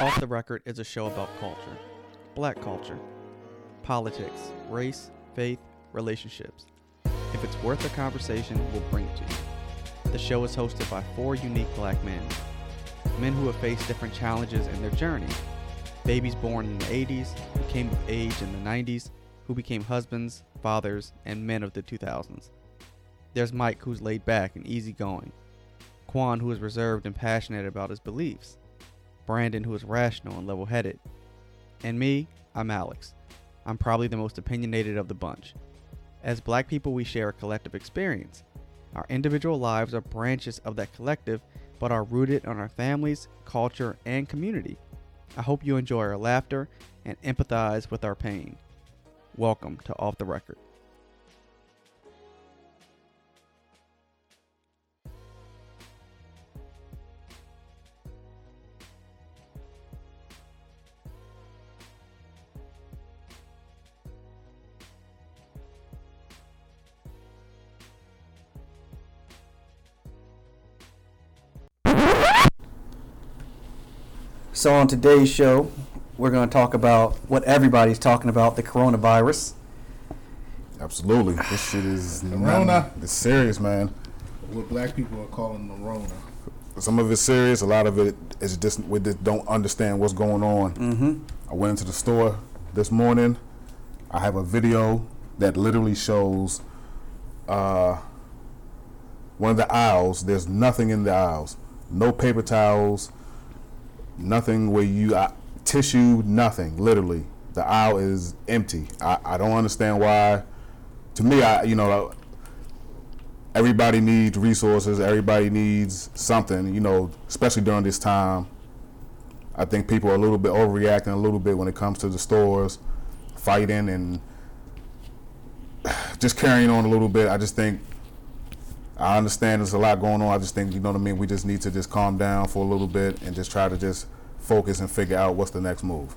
Off the Record is a show about culture, black culture, politics, race, faith, relationships. If it's worth a conversation, we'll bring it to you. The show is hosted by four unique black men, men who have faced different challenges in their journey. Babies born in the 80s, who came of age in the 90s, who became husbands, fathers, and men of the 2000s. There's Mike, who's laid back and easygoing. Quan, who is reserved and passionate about his beliefs. Brandon, who is rational and level headed. And me, I'm Alex. I'm probably the most opinionated of the bunch. As black people, we share a collective experience. Our individual lives are branches of that collective, but are rooted on our families, culture, and community. I hope you enjoy our laughter and empathize with our pain. Welcome to Off the Record. So, on today's show, we're going to talk about what everybody's talking about the coronavirus. Absolutely. This shit is Corona. It's serious, man. what black people are calling the Rona. Some of it's serious. A lot of it is just we just don't understand what's going on. Mm-hmm. I went into the store this morning. I have a video that literally shows uh, one of the aisles. There's nothing in the aisles. No paper towels. Nothing where you uh, tissue. Nothing. Literally, the aisle is empty. I, I don't understand why. To me, I you know everybody needs resources. Everybody needs something. You know, especially during this time. I think people are a little bit overreacting a little bit when it comes to the stores, fighting and just carrying on a little bit. I just think I understand there's a lot going on. I just think you know what I mean. We just need to just calm down for a little bit and just try to just focus and figure out what's the next move.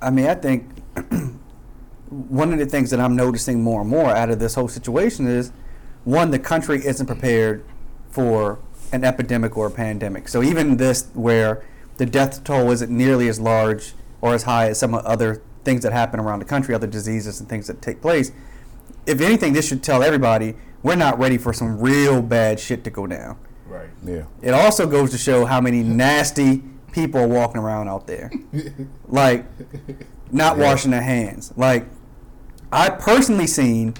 I mean, I think one of the things that I'm noticing more and more out of this whole situation is one, the country isn't prepared for an epidemic or a pandemic. So even this, where the death toll isn't nearly as large or as high as some of other things that happen around the country, other diseases and things that take place. If anything, this should tell everybody we're not ready for some real bad shit to go down. Right. Yeah. It also goes to show how many nasty people are walking around out there. like not Yeah. washing their hands. Like I personally seen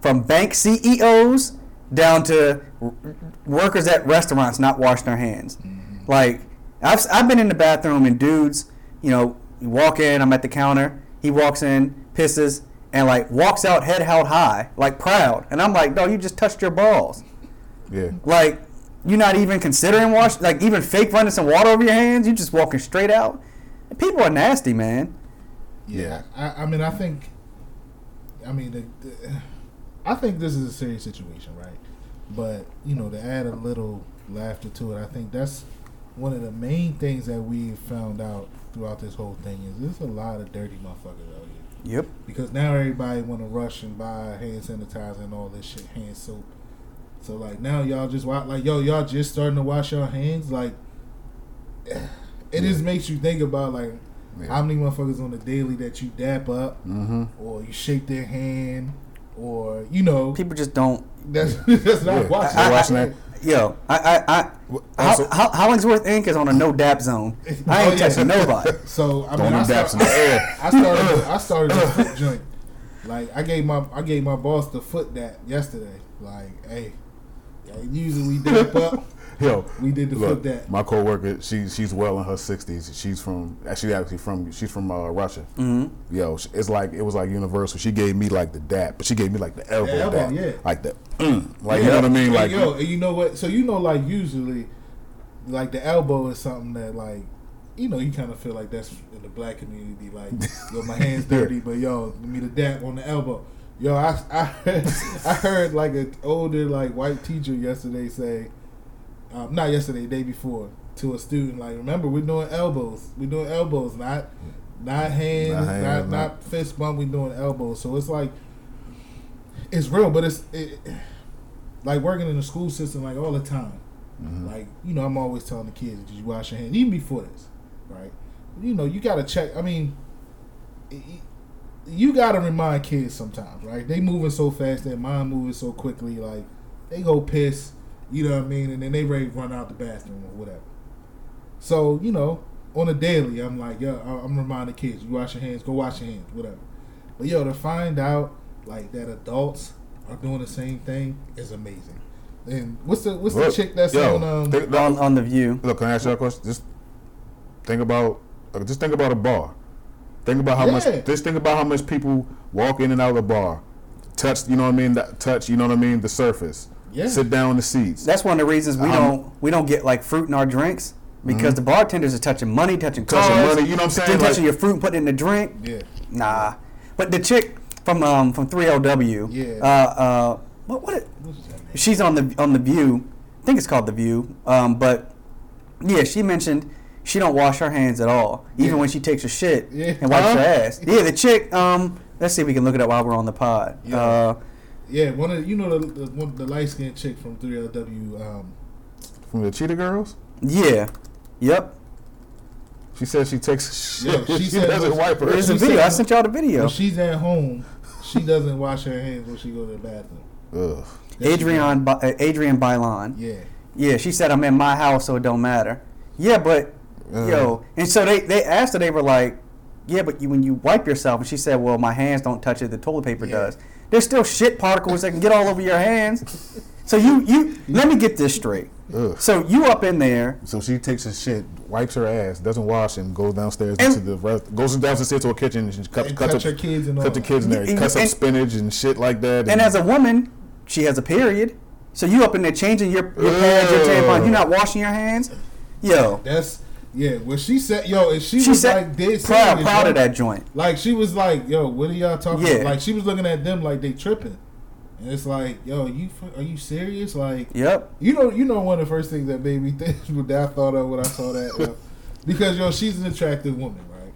from bank CEOs down to w- workers at restaurants not washing their hands. Mm-hmm. Like I've I've been in the bathroom and dudes, you know, you walk in, I'm at the counter, he walks in, pisses, and like walks out head held high, like proud. And I'm like, no, you just touched your balls. Yeah. Like, you're not even considering wash, like even fake running some water over your hands. You're just walking straight out. People are nasty, man. Yeah. I, I mean, I think. I mean, the, the, I think this is a serious situation, right? But you know, to add a little laughter to it, I think that's one of the main things that we found out throughout this whole thing is there's a lot of dirty motherfuckers. Yep. because now everybody want to rush and buy hand sanitizer and all this shit, hand soap. So like now y'all just wa- like yo y'all just starting to wash your hands like it just makes you think about like Yeah. how many motherfuckers on the daily that you dap up Mm-hmm. or you shake their hand or you know People just don't. that's that's not Yeah. watching. I- I- watching that. Yo, I, I, I oh, How, Also- how, Hollingsworth Inc. is on a no dap zone. I ain't Oh, yeah. touching nobody. So I Throwing mean, I, them start, in the air. I started. I started a foot joint. Like I gave my I gave my boss the foot dap yesterday. Like, hey, yeah, usually we dap up. Yo, We did the look, foot dap. my coworker, she she's well in her sixties. She's from actually actually from she's from uh, Russia. Mm-hmm. Yo, it's like it was like universal. She gave me like the dap, but she gave me like the elbow, elbow, dap, yeah. like the mm, like Yeah. you know what I mean, Hey, like yo, you know what? So you know, like usually, like the elbow is something that like. You know, you kind of feel like that's in the black community. Like, yo, my hands dirty, but yo, give me the dap on the elbow. Yo, I, I, I heard like an older like white teacher yesterday say, um, not yesterday, day before, to a student like, remember we're doing elbows, we're doing elbows, not not hands, Not not hands, not, not- fist bump. We're doing elbows. So it's like it's real, but it's it, like working in the school system like all the time. Mm-hmm. Like you know, I'm always telling the kids, "Did you wash your hands?" Even before this, right? You know, you gotta check. I mean, y- you gotta remind kids sometimes, right? They moving so fast, their mind moving so quickly. Like they go piss, you know what I mean, and then they ready to run out the bathroom or whatever. So you know, on a daily, I'm like, yo, I- I'm reminding kids, you wash your hands, go wash your hands, whatever. But yo, to find out like that adults are doing the same thing is amazing. And what's the what's the Look, chick that's yo, on um think- on, on the view. Look, can I ask you a question? Just think about, uh, just think about a bar. Think about how Yeah. much. Just think about how much people walk in and out of the bar, touch. You know what I mean? That touch. You know what I mean? The surface. Yeah. Sit down in the seats. That's one of the reasons we Um, don't we don't get like fruit in our drinks because the bartenders are touching money, touching cars, Touching money, you know what I'm saying? Then Like- touching your fruit and putting it in the drink. yeah. Nah, but the chick from um from 3LW. Yeah. Uh uh what what? It, What's that name? she's on the on the View. I think it's called the View. Um, but yeah, she mentioned she don't wash her hands at all, even Yeah. when she takes her shit Yeah. and wipes her Huh? ass. Yeah, the chick. Um, let's see if we can look it up while we're on the pod. Yeah. Uh, Yeah, one of you know the the, one, the light skinned chick from 3LW. Um, From the Cheetah Girls. yeah, yep. She says she takes Yeah, she she, doesn't wipe her. There's a video. said- I sent y'all the video. when she's at home, she doesn't wash her hands when she goes to the bathroom. Ugh. That Adrienne Bi- uh, Adrienne Bailon. Yeah. Yeah, she said I'm in my house, so it don't matter. Yeah, but Uh. yo, and so they they asked her. They were like, yeah, but you, when you wipe yourself, and she said, well, my hands don't touch it. The toilet paper Yeah. does. There's still shit particles that can get all over your hands. So you you let me get this straight. Ugh. So you up in there? So she takes her shit, wipes her ass, doesn't wash, and goes downstairs And- into the rest, goes downstairs to her kitchen and she cuts, And cuts touch up, her kids and all cut the kids in there, And- cuts up and- spinach and shit like that. And as a woman, she has a period. So you up in there changing your, your pads, your Ugh. tampons. You're not washing your hands. Yo, That's yeah. What she said, yo, and she, she was said like dead proud proud of that joint. Like she was like, yo, what are y'all talking Yeah. about? Like she was looking at them like they tripping, and it's like, yo, you are you serious? Like Yep. you know, you know, one of the first things that made me think that I thought of when I saw that, yo. because yo, she's an attractive woman, right?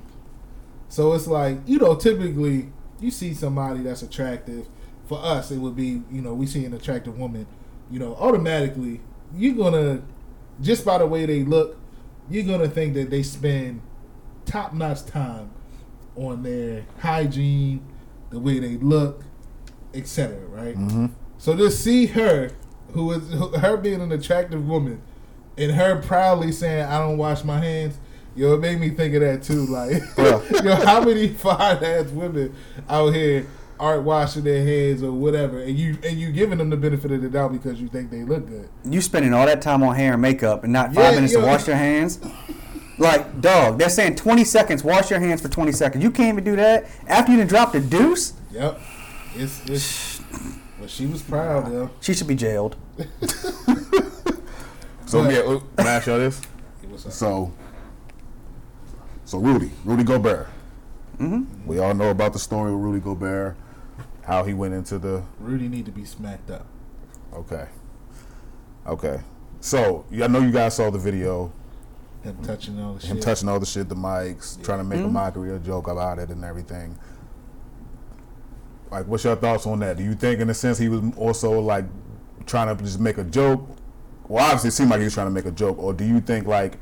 So it's like, you know, typically you see somebody that's attractive. For us, it would be, you know, we see an attractive woman, you know, automatically you're gonna just by the way they look, you're gonna think that they spend top notch time on their hygiene, the way they look, etc. Right? hmm So to see her, who is who- her being an attractive woman, and her proudly saying, "I don't wash my hands," yo, it made me think of that too. Like, yo, how many fine ass women out here aren't washing their hands or whatever, and you and you giving them the benefit of the doubt because you think they look good. You spending all that time on hair and makeup and not five Yeah, minutes yo. to wash your hands? Like, dog, they're saying 20 seconds, wash your hands for 20 seconds. You can't even do that after you done dropped the deuce? Yep, it's it's. But she was proud, though. She should be jailed. So But- yeah, uh, can I ask y'all this? It up. So, so Rudy, Rudy Gobert. hmm We all know about the story with Rudy Gobert, how he went into the Rudy need to be smacked up. okay, okay. So I know you guys saw the video, Him touching all the him shit. Him touching all the shit, the mics, trying to make a Mhm. mockery, a joke about it, and everything. Like, what's your thoughts on that? Do you think, in a sense, he was also like trying to just make a joke? Well, obviously, it seemed like he was trying to make a joke, or do you think like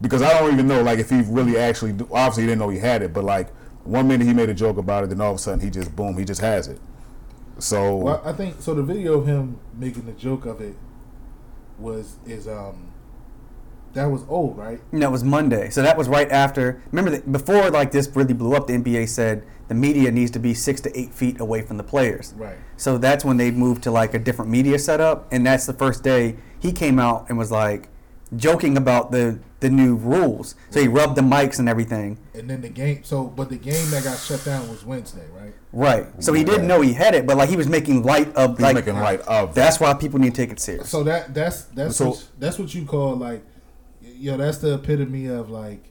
because I don't even know like if he really actually obviously he didn't know he had it, but like one minute he made a joke about it, then all of a sudden he just boom, he just has it. So Well, I think so. The video of him making the joke of it was is um that was old, right? No, it was Monday. So that was right after. Remember, that before like this really blew up, the NBA said the media needs to be six to eight feet away from the players. Right. So that's when they moved to like a different media setup, and that's the first day he came out and was like joking about the the new rules. So he rubbed the mics and everything. And then the game. So, but the game that got shut down was Wednesday, right? Right. So he didn't know he had it, but like he was making light of he's like making light of that's why people need to take it serious. So that that's that's So- what, that's what you call like, yo, that's the epitome of like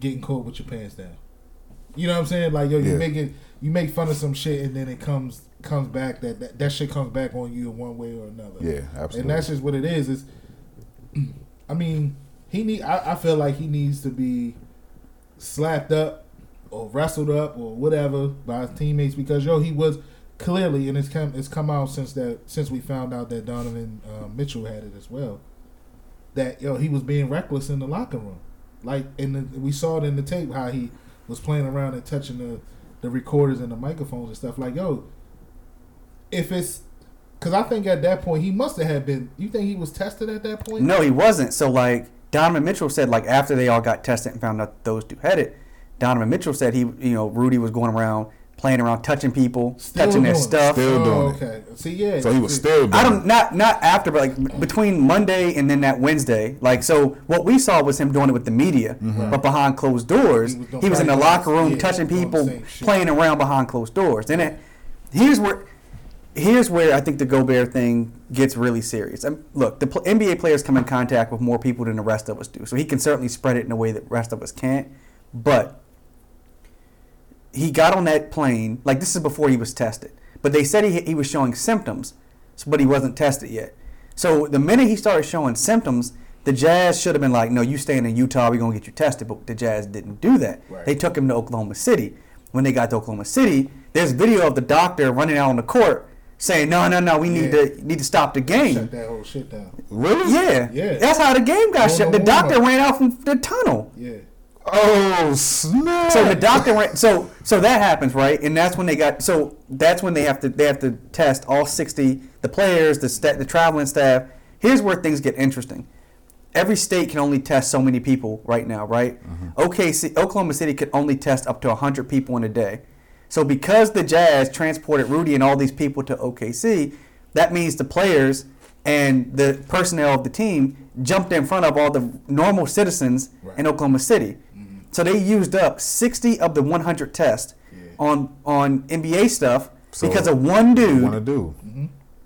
getting caught with your pants down. You know what I'm saying? Like, yo, you Yeah. make it, you make fun of some shit, and then it comes comes back that, that that shit comes back on you in one way or another. Yeah, absolutely. And that's just what it is. Is I mean, he need. I, I feel like he needs to be slapped up or wrestled up or whatever by his teammates because yo, he was clearly, and it's come it's come out since that since we found out that Donovan uh, Mitchell had it as well. That yo, he was being reckless in the locker room. Like, in the, we saw it in the tape how he was playing around and touching the the recorders and the microphones and stuff. Like, yo, if it's because I think at that point he must have had been. You think he was tested at that point? No, he wasn't. So like Donovan Mitchell said, like after they all got tested and found out those two had it, Donovan Mitchell said he, you know, Rudy was going around playing around, touching people, Still touching their it. stuff. Still Oh, doing it. okay. See, yeah. So he was still. Doing I it. don't not not after, but like between Monday and then that Wednesday. Like so, what we saw was him doing it with the media, mm-hmm. but behind closed doors, He was he was in the locker room Yeah, touching people, playing around behind closed doors. Then it, here's where. Here's where I think the Gobert thing gets really serious. Um, look, the pl- NBA players come in contact with more people than the rest of us do, so he can certainly spread it in a way that the rest of us can't. But he got on that plane like this is before he was tested but they said he, he was showing symptoms so- but he wasn't tested yet so the minute he started showing symptoms the jazz should have been like no you staying in utah we're going to get you tested but the jazz didn't do that Right. they took him to oklahoma city when they got to oklahoma city there's video of the doctor running out on the court saying no no no we need Yeah. to need to stop the game shut that whole shit down. Really? yeah Yeah. that's how the game got shut no, the doctor no. ran out from the tunnel Yeah. Oh snap! so the doctor ran. So so that happens, right? And that's when they got. So that's when they have to they have to test all sixty the players, the sta- the traveling staff. Here's where things get interesting. Every state can only test so many people right now, right? Mm-hmm. OKC, Oklahoma City could only test up to 100 people in a day. So because the Jazz transported Rudy and all these people to OKC, that means the players and the personnel of the team jumped in front of all the normal citizens Right. in Oklahoma City. Mm-hmm. So they used up 60 of the 100 tests Yeah. on on NBA stuff So, because of one dude. want to do.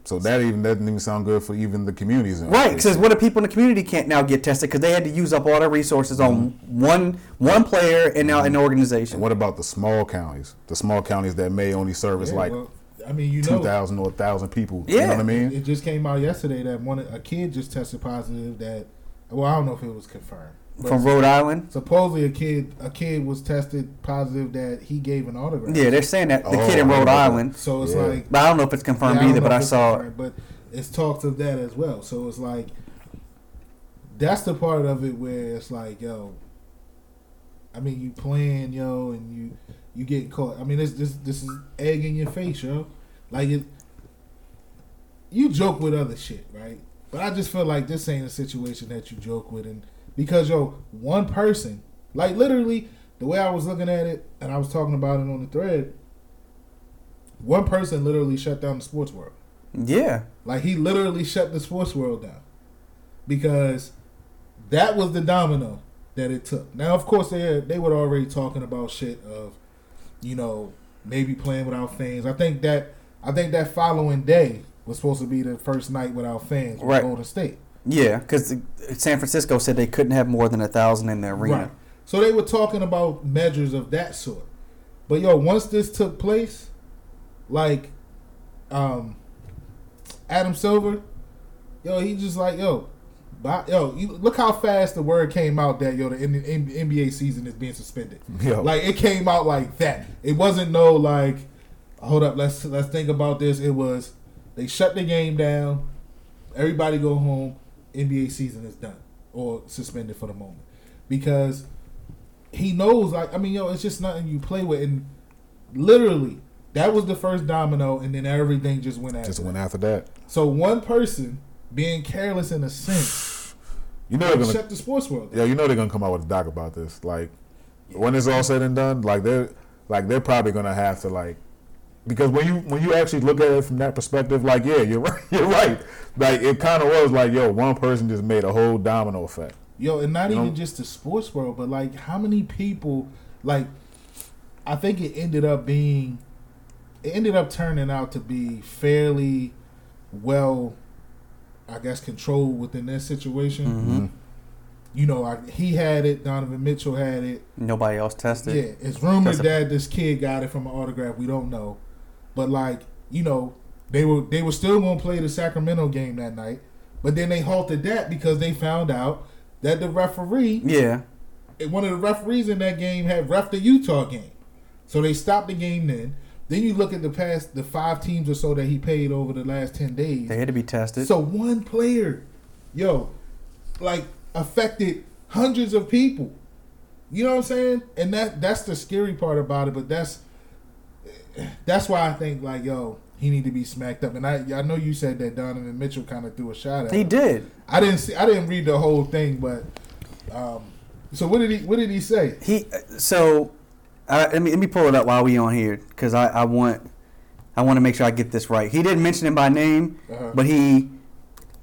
So that even doesn't even sound good for even the communities. in Right, because what if people in the community can't now get tested because they had to use up all their resources on mm-hmm. one one player and now an organization. And what about the small counties? The small counties that may only service Yeah, like well, I mean, you know, two thousand or thousand people. You Yeah. know what I mean? it just came out yesterday that one a kid just tested positive that. Well, I don't know if it was confirmed. But From Rhode Island. supposedly a kid a kid was tested positive that he gave an autograph. Yeah, they're saying that the Oh, kid in oh, Rhode. Island. So it's Yeah. like But I don't know if it's confirmed Yeah, either. But I saw it. But it's talked of that as well. So it's like that's the part of it where it's like, yo. I mean, you playing, yo, and you you get caught. I mean, this this this is egg in your face, yo. Like it. You joke with other shit, right? But I just feel like this ain't a situation that you joke with, and because yo, one person, like literally, the way I was looking at it, and I was talking about it on the thread. One person literally shut down the sports world. Yeah, Like he literally shut the sports world down because that was the domino that it took. Now, of course, they they were already talking about shit of, you know, maybe playing without fans. I think that I think that following day was supposed to be the first night without fans with Right. Golden State. Yeah, because San Francisco said they couldn't have more than a thousand in the arena. Right. So they were talking about measures of that sort. But yo, once this took place, like um Adam Silver, yo, he just like, yo, But yo, you, look how fast the word came out that yo the N- N- NBA season is being suspended. Yo. Like it came out like that. It wasn't no like, hold up, let's let's think about this. It was they shut the game down. Everybody go home. NBA season is done or suspended for the moment because he knows. Like I mean, yo, it's just nothing you play with. And literally, that was the first domino, and then everything just went after. Just that. went after that. So one person being careless in a sense You know they're gonna shut the sports world. Yeah, you know they're gonna come out with a doc about this. Like when it's all said and done, like they're like they're probably gonna have to like because when you when you actually look at it from that perspective, like yeah, you're right, you're right. Like it kind of was like yo, one person just made a whole domino effect. Yo, and not You even know? just the sports world, but like how many people like I think it ended up being it ended up turning out to be fairly well I guess controlled within that situation. Mhm. You know, I, he had it, Donovan Mitchell had it. Nobody else tested. Yeah, it's rumored That's that this kid got it from an autograph. We don't know, but like you know, they were they were still going to play the Sacramento game that night, but then they halted that because they found out that the referee, Yeah. one of the referees in that game, had ref the Utah game, so they stopped the game. Then, then you look at the past the five teams or so that he paid over the last ten days. They had to be tested. So one player, yo, like affected hundreds of people. You know what I'm saying? And that that's the scary part about it. But that's that's why I think like yo, he need to be smacked up. And I I know you said that Donovan Mitchell kind of threw a shot at He him. did. I didn't see. I didn't read the whole thing, but um, so what did he what did he say? He so uh, let me let me pull it up while we on here because I, I want I want to make sure I get this right. He didn't mention him by name, Uh-huh. but he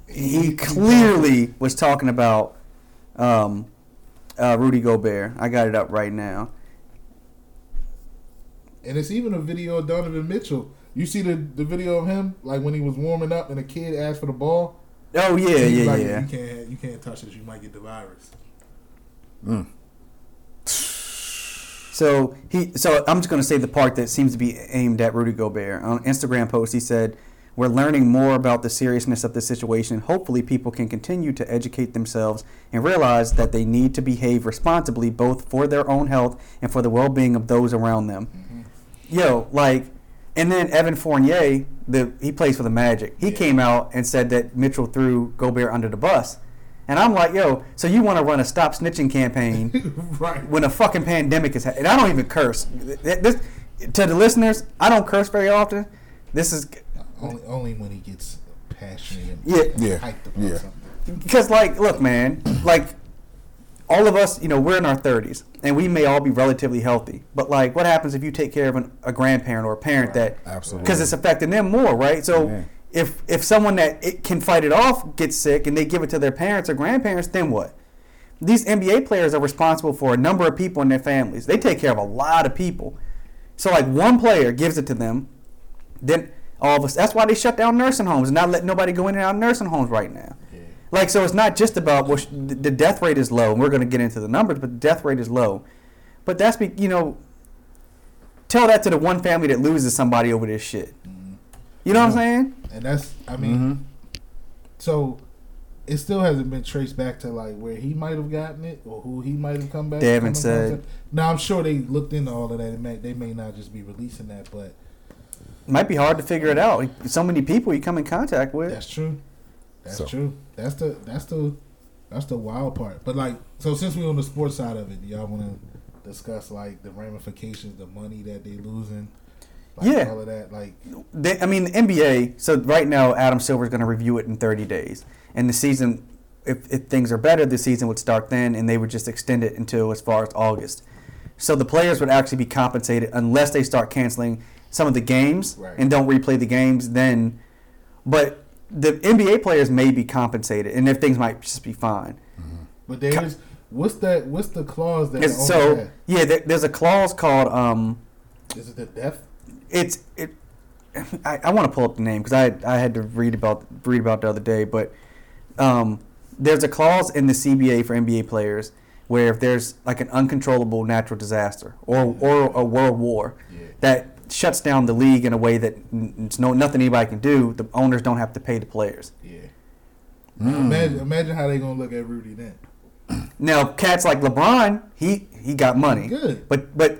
he clearly was talking about um, uh, Rudy Gobert. I got it up right now. And it's even a video of Donovan Mitchell. You see the the video of him like when he was warming up and a kid asked for the ball. Oh yeah, yeah, like, yeah. You can't you can't touch this. You might get the virus. Mm. So he, so I'm just going to say the part that seems to be aimed at Rudy Gobert. On an Instagram post, he said, "We're learning more about the seriousness of the situation. Hopefully, people can continue to educate themselves and realize that they need to behave responsibly, both for their own health and for the well-being of those around them." Yo, like, and then Evan Fournier, the he plays for the Magic. He Yeah. came out and said that Mitchell threw Gobert under the bus. And I'm like, yo, so you want to run a stop snitching campaign right. when a fucking pandemic is happening. And I don't even curse. This, to the listeners, I don't curse very often. This is Only only when he gets passionate and Yeah. Yeah. hyped about Yeah. something. because, like, look, man, like all of us, you know, we're in our 30s and we may all be relatively healthy. But like, what happens if you take care of an, a grandparent or a parent that Absolutely. because it's affecting them more, right? So Yeah. if if someone that it can fight it off gets sick and they give it to their parents or grandparents, then what? These NBA players are responsible for a number of people in their families. They take care of a lot of people. So like one player gives it to them, then all of us. That's why they shut down nursing homes and not let nobody go in and out of nursing homes right now. Yeah. Like so, it's not just about well, sh- the the death rate is low. and We're going to get into the numbers, but the death rate is low. But that's be you know, tell that to the one family that loses somebody over this shit. You know what I'm saying? And that's I mean Mhm. so it still hasn't been traced back to like where he might have gotten it or who he might have come back. They haven't said. contact. Now I'm sure they looked into all of that. It may, they may not just be releasing that, but it Might be hard to figure it out. So many people you come in contact with. that's true. That's So- true. That's the that's the that's the wild part. But like, so since we're on the sports side of it, y'all want to discuss like the ramifications, the money that they losing, like Yeah. all of that. Like, They, I mean, the NBA. So right now, Adam Silver is going to review it in 30 days, and the season, if, if things are better, the season would start then, and they would just extend it until as far as August. So the players would actually be compensated unless they start canceling some of the games Right. and don't replay the games. Then, but the NBA players may be compensated, and if things might just be fine. but there's what's that? What's the clause that? So owner yeah, there, there's a clause called um, had? is it the death? it's it. I, I want to pull up the name because I I had to read about read about the other day, but um, there's a clause in the CBA for NBA players where if there's like an uncontrollable natural disaster or or a world war Yeah. that shuts down the league in a way that it's no nothing anybody can do, the owners don't have to pay the players. Yeah. Mm. Imagine, imagine how they're gonna look at Rudy then. Now, cats like LeBron, he he got money. Good. But but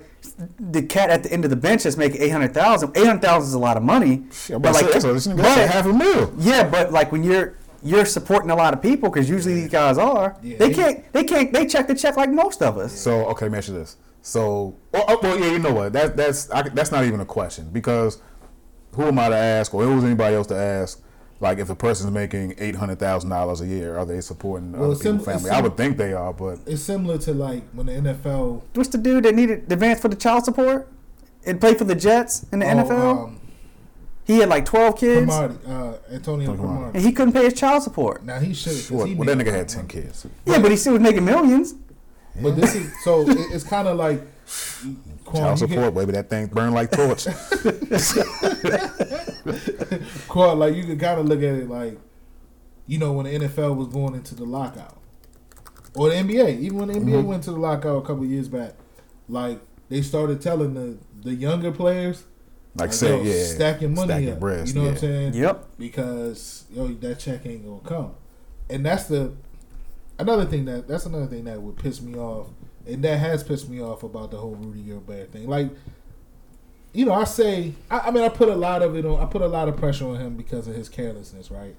the cat at the end of the bench that's making eight hundred thousand. Eight hundred thousand is a lot of money. Shit, I'm about to say, that's, a- but- half a mil. yeah, but like when you're you're supporting a lot of people because usually these guys are. Yeah, they he- can't they can't they check the check like most of us. So okay, let me ask you this. So, oh, oh, well, yeah, you know what? That that's I, that's not even a question because who am I to ask, or who's anybody else to ask? Like, if a person's making eight hundred thousand dollars a year, are they supporting Well, other it's people's sim- it's family? I would think they are, but It's similar to like when the NFL What's the dude that needed the advance for the child support and played for the Jets in the oh, NFL? Um, he had like twelve kids Cromartie, uh, Antonio Cromartie. Cromartie. and he couldn't pay his child support. Now he should. Sure. He Well, that nigga had ten kids. Yeah, but he still was making millions. But this is so. It, it's kind of like Quan, Child you support, baby. That thing burn like torch. Quan, like you can kind of look at it like, you know, when the NFL was going into the lockout, or the NBA, even when the NBA Mm-hmm. went to the lockout a couple years back, like they started telling the the younger players, like like, say, yo, yeah, stack your money stack your up. breast, you know what I'm saying? Yep. because yo that check ain't gonna come, and that's the another thing that that's another thing that would piss me off, and that has pissed me off about the whole Rudy Gobert thing. Like, you know, I say, I, I mean, I put a lot of it on, I put a lot of pressure on him because of his carelessness, right?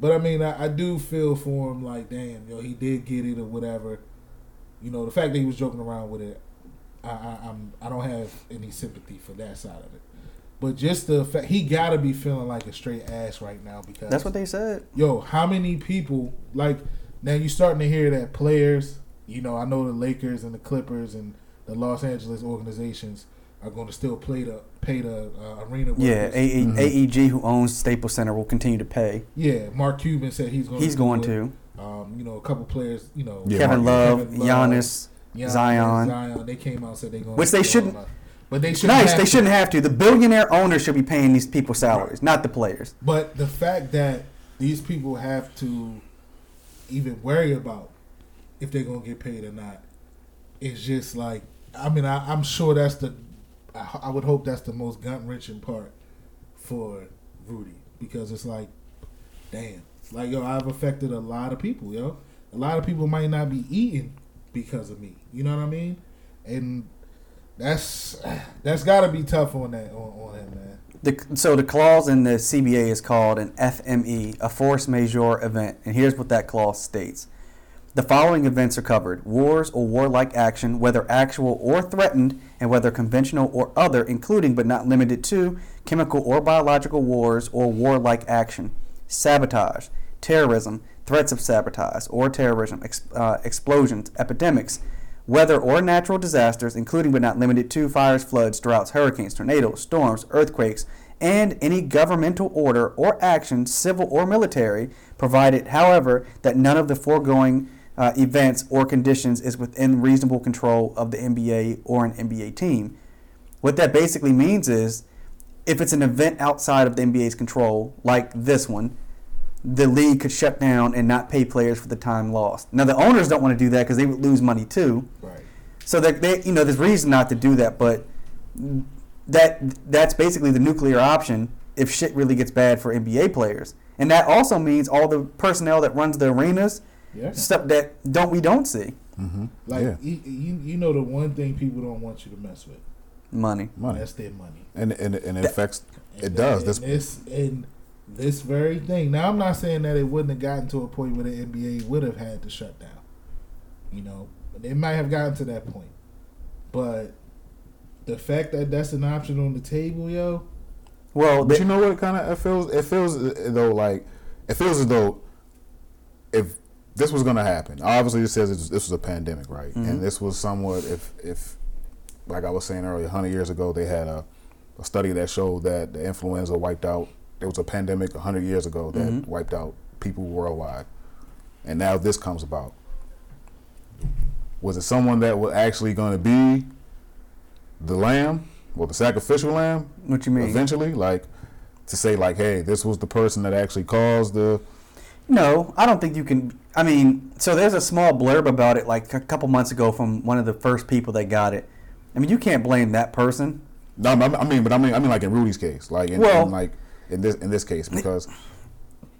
But I mean, I, I do feel for him, like, damn, yo, he did get it or whatever. you know, the fact that he was joking around with it, I, I, I'm I don't have any sympathy for that side of it. But just the fact he got to be feeling like a straight ass right now because That's what they said. yo, how many people like now you're starting to hear that players, you know, I know the Lakers and the Clippers and the Los Angeles organizations are going to still play the pay the uh, arena. Yeah, workers. A- AEG, who owns Staples Center, will continue to pay. yeah. Mark Cuban said he's going. He's to going to. Um, you know, a couple players. You know, Yeah, Kevin Love, Kevin Love, Giannis, Giannis, Zion. Zion. They came out and said they're going. Which they shouldn't- But they shouldn't. Nice. have They to. shouldn't have to. The billionaire owners should be paying these people salaries, not the players. But the fact that these people have to even worry about if they're gonna get paid or not. It's just like I mean I, I'm sure that's the I, I would hope that's the most gut wrenching part for Rudy. Because it's like damn. It's like yo I've affected a lot of people yo. A lot of people might not be eating because of me. You know what I mean? And that's that's got to be tough on that on, on him man The, so the clause in the CBA is called an FME, a force majeure event, and here's what that clause states: the following events are covered: wars or warlike action, whether actual or threatened, and whether conventional or other, including but not limited to chemical or biological wars or warlike action, sabotage, terrorism, threats of sabotage or terrorism, ex, uh, explosions, epidemics. Weather or natural disasters, including but not limited to fires, floods, droughts, hurricanes, tornadoes, storms, earthquakes, and any governmental order or action, civil or military, provided, however, that none of the foregoing uh, events or conditions is within reasonable control of the NBA or an NBA team. What that basically means is if it's an event outside of the NBA's control, like this one, the league could shut down and not pay players for the time lost. Now the owners don't want to do that because they would lose money too. right So that they, you know, there's reason not to do that, but that that's basically the nuclear option if shit really gets bad for NBA players, and that also means all the personnel that runs the arenas, yeah stuff that don't we don't see Mm-hmm. Like yeah, you, you, you know the one thing people don't want you to mess with. money. money, That's their money. and and, and it That- affects. And It does. And this and this very thing. Now I'm not saying that it wouldn't have gotten to a point where the NBA would have had to shut down. You know, it might have gotten to that point, but the fact that that's an option on the table, yo. Well, But they, you know what? Kind of it feels. It feels uh, though like it feels as though if this was going to happen. Obviously, it says this was a pandemic, right? Mhm. And this was somewhat if if like I was saying earlier, hundred years ago they had a, a study that showed that the influenza wiped out. There was a pandemic hundred years ago that Mhm. wiped out people worldwide, and now this comes about. Was it someone that was actually going to be the lamb or the sacrificial lamb? what you mean? eventually like to say like hey this was the person that actually caused the No, I don't think you can. I mean, so there's a small blurb about it like a couple months ago from one of the first people that got it. I mean, you can't blame that person. no i I mean but i mean i mean like in rudy's case like in, Well- in like in this in this case because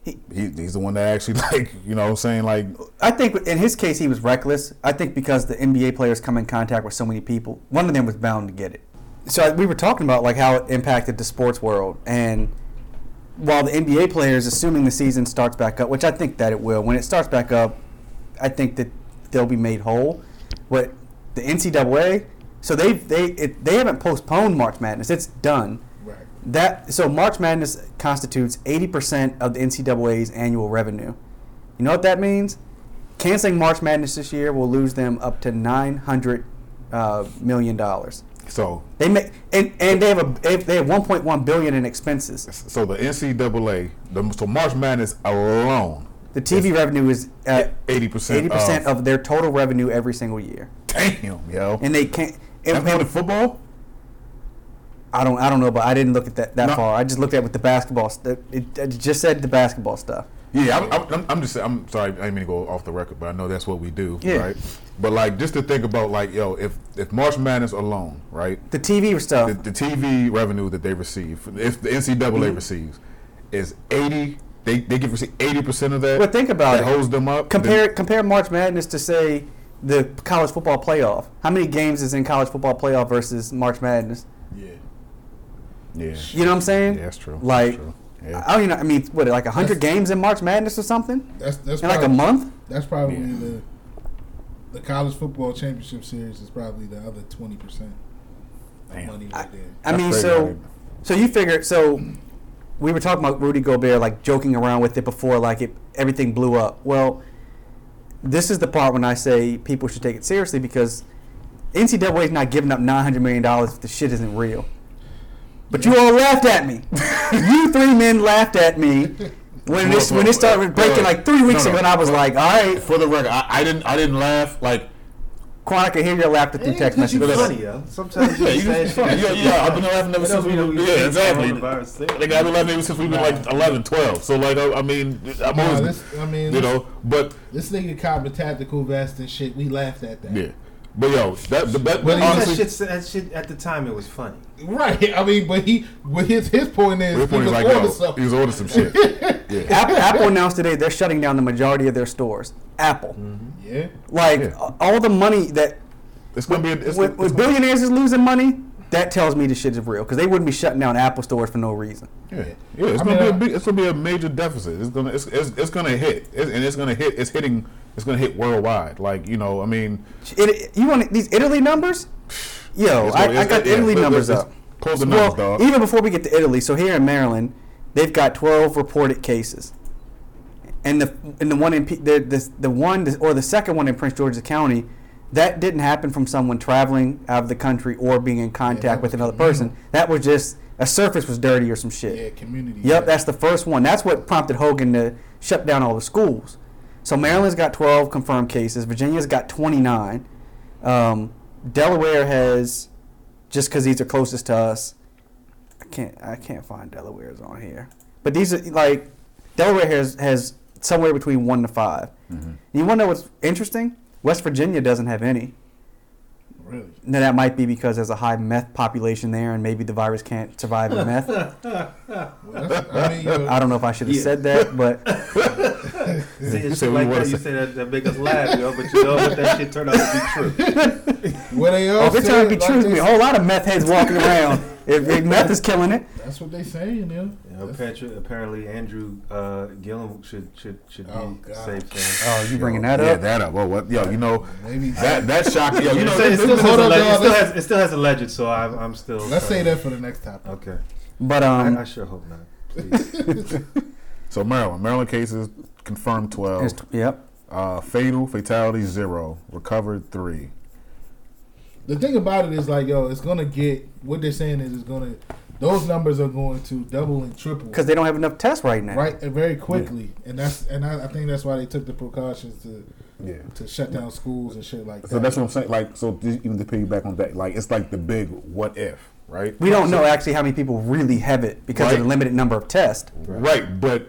He- he, he's the one that actually like you know i'm saying like I think in his case he was reckless. I think because the NBA players come in contact with so many people, one of them was bound to get it. So we were talking about like how it impacted the sports world, and while the NBA players, assuming the season starts back up, which I think that it will, when it starts back up, I think that they'll be made whole. But the NCAA, so they they it, they haven't postponed March Madness; it's done. That so March Madness constitutes eighty percent of the NCAA's annual revenue. You know what that means? Canceling March Madness this year will lose them up to nine hundred uh, million dollars. so They make and, and they have a they have one point one billion in expenses. so the ncaa the so march madness alone The TV revenue is at 80% eighty percent of, their total revenue every single year, damn yo and they can't. and- more football I don't I don't know, but I didn't look at that that No. far. I just looked at with the basketball. St- it, it just said the basketball stuff. Yeah, I'm, I'm, I'm just I'm sorry, I didn't mean to go off the record, but I know that's what we do, Yeah. right? But like just to think about like yo, if if March Madness alone, right, The TV stuff. the, the TV revenue that they receive, if the NCAA Mm-hmm. receives, is eighty, they they give receive eighty percent of that. But think about it. holds them up. Compare compare March Madness to say the college football playoff. How many games is in college football playoff versus March Madness? Yeah. Then, yeah, You know what I'm saying? yeah, that's true. that's Like, true. yeah. I don't even. I mean, what like hundred That's- games in March Madness or something That's that's in like a month? That's probably Yeah. the the college football championship series is probably the other twenty percent of Damn. money right there. I mean, so crazy. so you figure so we were talking about Rudy Gobert like joking around with it before like it everything blew up. Well, this is the part when I say people should take it seriously because NCAA is not giving up nine hundred million dollars if the shit isn't real. But you all laughed at me. you three men laughed at me when this when it started breaking like three weeks No, ago, no. and I was like, all right, For the record, I, I didn't I didn't laugh like Quan, I can hear your laughter through text text 'cause you messages. funny, yo. Sometimes yeah, you say just, shit. yeah, yeah, I've been laughing ever since we were, yeah, exactly. Like I've been laughing ever since we've been like 11, 12. So like I, I mean, I'm Nah, always, this, I mean, you know, but this nigga cop the tactical vest and shit. We laughed at that. yeah, but yo, that the bet But honestly, that, shit, that shit at the time it was funny. Right. I mean, but he, but his his point is, his point he is was like on to yo, something. he was ordering some shit. Yeah, Apple, Apple announced today they're shutting down the majority of their stores. Apple, mm-hmm. Yeah. like Yeah. all the money that it's gonna be. A, it's, when, it's when gonna- billionaires is losing money, that tells me the shit is real because they wouldn't be shutting down Apple stores for no reason. Yeah, yeah, it's I gonna mean, be a I- big, it's gonna be a major deficit. It's gonna, it's, it's, it's gonna hit, it's, and it's gonna hit, it's hitting, it's gonna hit worldwide. Like you know, I mean, It, you want these Italy numbers? Yo, I, I got the yeah, Italy let's- numbers let's up. close the well, dog. even before we get to Italy, so here in Maryland, they've got 12 reported cases, and the and the one in P- the the, the one or the second one in Prince George's County, that didn't happen from someone traveling out of the country or being in contact that with another communal. person. That was just a surface was dirty or some shit. Yeah. Community. Yep, that's the first one. That's what prompted Hogan to shut down all the schools. So Maryland's got 12 confirmed cases. Virginia's got 29. Um, Delaware has, just because these are closest to us, I can't I can't find Delaware's on here. But these are like Delaware has has somewhere between one to 5 mm-hmm. You want to know what's interesting? West Virginia doesn't have any. really. Now that might be because there's a high meth population there, and maybe the virus can't survive in meth. Well, I mean, I don't know if I should have Yeah. said that, but See, You it's say shit what like you wanna that. You say. say that, that make us laugh, yo, but you know what? That shit turned out to be true. what they all Oh, if it's say, trying to be like true, they to be a whole lot of meth heads walking around. If, if meth is killing it, That's what they saying, yo. You know, apparently, apparently Andrew uh, Gillum should should should be Oh, God. safe. Man. oh, you bringing that up? yeah, that up. Oh, what? Yo, you know, Maybe that that shocked. Yo, you it, know, still, it, this- still this- has hold a it, still has, it still has a legend, so I'm, I'm still. let's say that for the next topic. Okay. But I, um, I sure hope not. Please. so Maryland, Maryland cases confirmed twelve. it's- yep. Uh, fatal fatality zero. Recovered three. The thing about it is like, yo, it's gonna get what they're saying is it's gonna those numbers are going to double and triple Because they don't have enough tests right now. right very quickly, and that's and I, I think that's why they took the precautions to Yeah. to shut down schools and shit like that. So that's what I'm saying. Like, so even to piggyback on that, like it's like the big what if, right? We don't So- know actually how many people really have it because of the limited number of tests. Right, but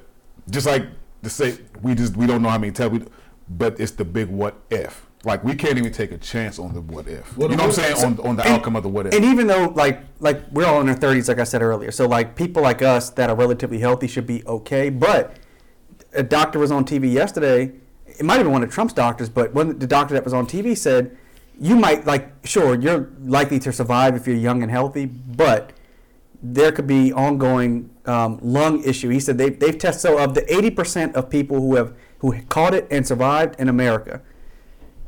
just like to say we just we don't know how many tests, we, but it's the big what if. Like we can't even take a chance on the what if. What you know what I'm if- saying on on the And- outcome of the what if. And even though like like we're all in our thirties, like I said earlier, so like people like us that are relatively healthy should be okay. But a doctor was on TV yesterday. It might have been one of Trump's doctors, but one the doctor that was on TV said, "You might like sure you're likely to survive if you're young and healthy, but there could be ongoing um, lung issue." He said they they've tested so of the eighty percent of people who have who caught it and survived in America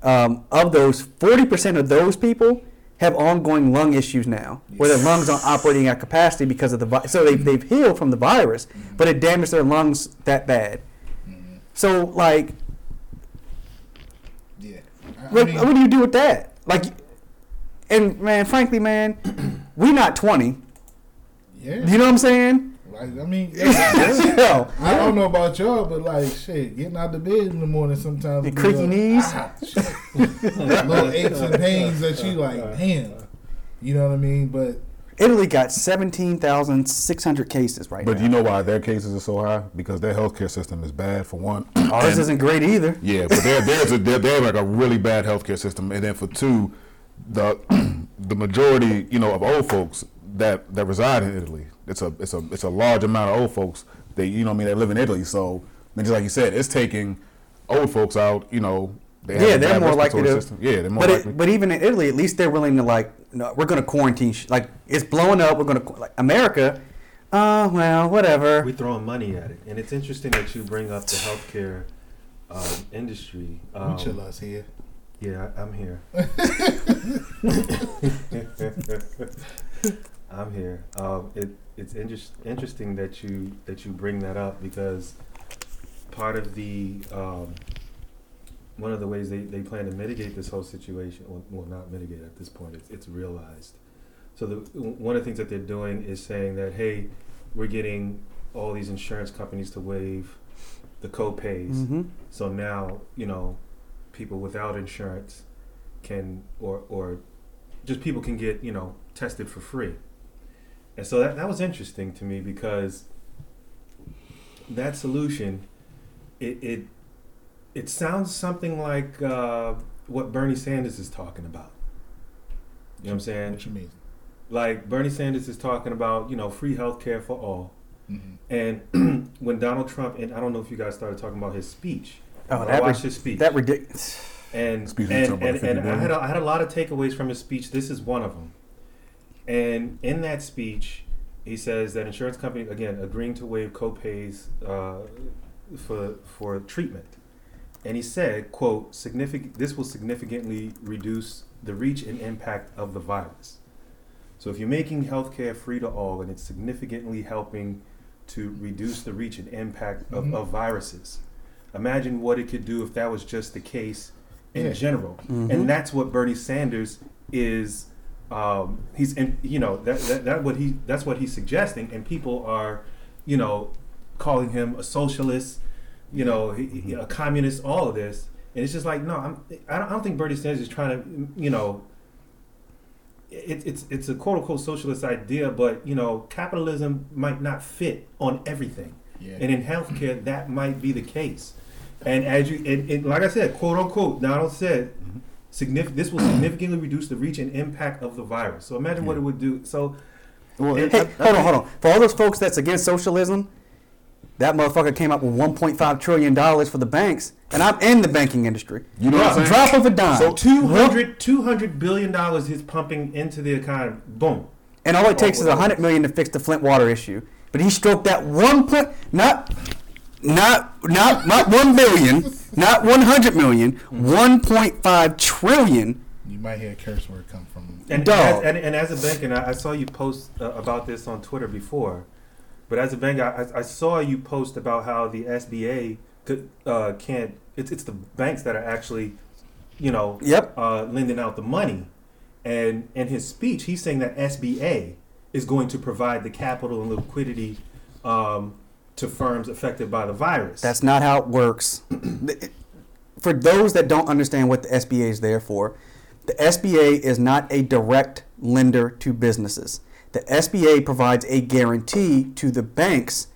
um, of those, 40% of those people have ongoing lung issues now, where their lungs aren't operating at capacity because of the virus. So they've, they've healed from the virus, but it damaged their lungs that bad. So, like, yeah. I- I what, mean, what do you do with that? Like, and man, frankly, man, we're not 20. Yeah. You know what I'm saying? Like, I mean, yeah, Yo, I don't know about y'all, but like, shit, getting out of bed in the morning sometimes. The creaky like, knees? ah, shit. little aches and pains that you like, damn. You know what I mean? But Italy got 17,600 cases right but now. you know why their cases are so high? Because their healthcare system is bad for one. Ours And- isn't great either. Yeah, but they're, there's a, they're, they're like a really bad healthcare system, and then for two, the the majority, you know, of old folks that, that reside in Italy, it's a it's a it's a large amount of old folks that you know, what I mean, they live in Italy. So, I mean, just like you said, it's taking old folks out. You know, they have Yeah, a they're more likely to. System. Yeah, they're more but likely. It, but even in Italy, at least they're willing to like, no, we're going to quarantine. Sh- like it's blowing up. We're going to like America. Oh well, whatever. we throwing money at it, and it's interesting that you bring up the healthcare um, industry. we Um, chill us here. Yeah, I- I'm here. I'm here. Um, it, it's inter- interesting that you that you bring that up because part of the um, one of the ways they, they plan to mitigate this whole situation, well, well not mitigate at this point, it's, it's realized. So the one of the things that they're doing is saying that hey, we're getting all these insurance companies to waive the co-pays. Mm-hmm. So now, you know, people without insurance can, or, or just people can get, you know, tested for free. And so that, that was interesting to me because that solution, it, it, it sounds something like uh, what Bernie Sanders is talking about. You know what I'm saying? What you mean? Like Bernie Sanders is talking about, you know, free health care for all. Mm-hmm. And when Donald Trump, and I don't know if you guys started talking about his speech. Oh, I watched ri- his speech. That ridiculous. and and, and, and I had billion. a, I had a lot of takeaways from his speech. This is one of them. And in that speech, he says that insurance company again agreeing to waive co-pays uh, for for treatment. And he said, "quote significant. This will significantly reduce the reach and impact of the virus. So if you're making healthcare free to all, and it's significantly helping to reduce the reach and impact of, Mhm. of viruses, imagine what it could do if that was just the case in Yeah. general. Mhm. And that's what Bernie Sanders is. Um, he's in, you know that, that that what he that's what he's suggesting, and people are, you know, calling him a socialist, you know, he- a communist, all of this, and it's just like no, I'm I don't, I don't think Bernie Sanders is trying to, you know. It, it's it's a quote unquote socialist idea, but you know, capitalism might not fit on everything. Yeah. And in healthcare, that might be the case. And as you, and, and like I said, quote unquote, Donald said, signif- this will significantly reduce the reach and impact of the virus. So imagine what it would do. So Well, And- I- Hey, hold on, hold on. For all those folks that's against socialism, that motherfucker came up with 1.5 trillion dollars for the banks, and I'm in the banking industry. You know what Drop of a dime. so 200, 200 billion dollars is pumping into the economy. Boom. And all it takes is a hundred million to fix the Flint water issue. But he stroked that one point, not, not, not, not one billion, not one hundred million, one point five trillion. You might hear a curse word come from. And, Dog. and, and, and as a bank, and I, I saw you post uh, about this on Twitter before, but as a bank, I, I saw you post about how the SBA could, uh, can't. It's it's the banks that are actually, you know, Yep. uh, lending out the money. And in his speech, he's saying that SBA is going to provide the capital and liquidity um, to firms affected by the virus. That's not how it works. for those that don't understand what the SBA is there for, the SBA is not a direct lender to businesses. The SBA provides a guarantee to the banks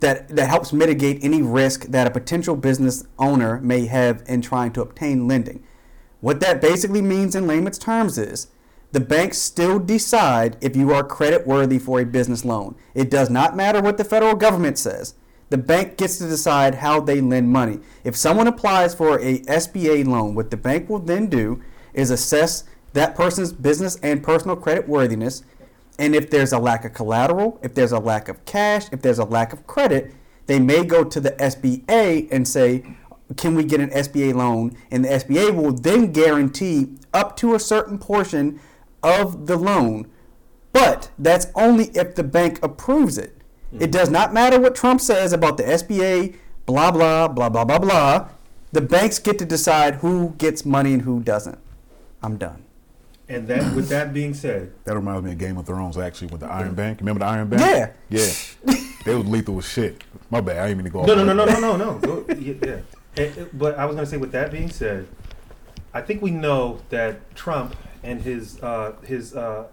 that, that helps mitigate any risk that a potential business owner may have in trying to obtain lending. What that basically means in layman's terms is the banks still decide if you are credit worthy for a business loan. It does not matter what the federal government says. The bank gets to decide how they lend money. If someone applies for a SBA loan, what the bank will then do is assess that person's business and personal credit worthiness. And if there's a lack of collateral, if there's a lack of cash, if there's a lack of credit, they may go to the SBA and say, Can we get an SBA loan? And the SBA will then guarantee up to a certain portion of the loan. But that's only if the bank approves it. It does not matter what Trump says about the SBA, blah, blah, blah, blah, blah, blah. The banks get to decide who gets money and who doesn't. I'm done. and that, with that being said, That reminds me of Game of Thrones, actually, with the Iron Bank. Remember the Iron Bank? Yeah. Yeah. they was lethal as shit. My bad. I didn't mean to go off. No, no, no, no, no, no, no. Yeah. yeah. But I was going to say, with that being said, I think we know that Trump and his uh, his uh,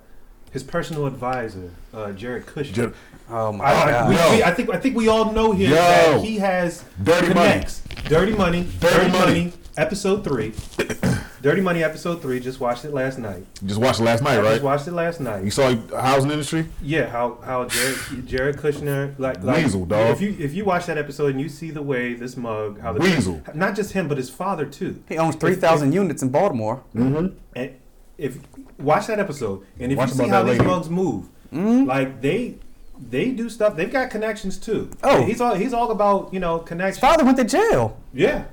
his personal advisor, uh, Jared Kushner. Jer- Oh my I, I, God. we, Yo. we- I think I think we all know him Yo. that he has Dirty connects. Dirty money. Dirty, Money. money. Episode three. Dirty money. Episode three. Just watched it last night. Just watched it last night, I right? just watched it last night. You saw the housing industry? Yeah, how how Jared, Jared Kushner like, like Weasel, dog. If you if you watch that episode and you see the way this mug how the Weasel. not just him but his father too. He owns 3,000 units in Baltimore. Mm-hmm. And if watch that episode and if Watch you see how that these lady. mugs move, mm-hmm. like they they do stuff. They've got connections too. Oh. he's all he's all about you know His father went to jail. Yeah,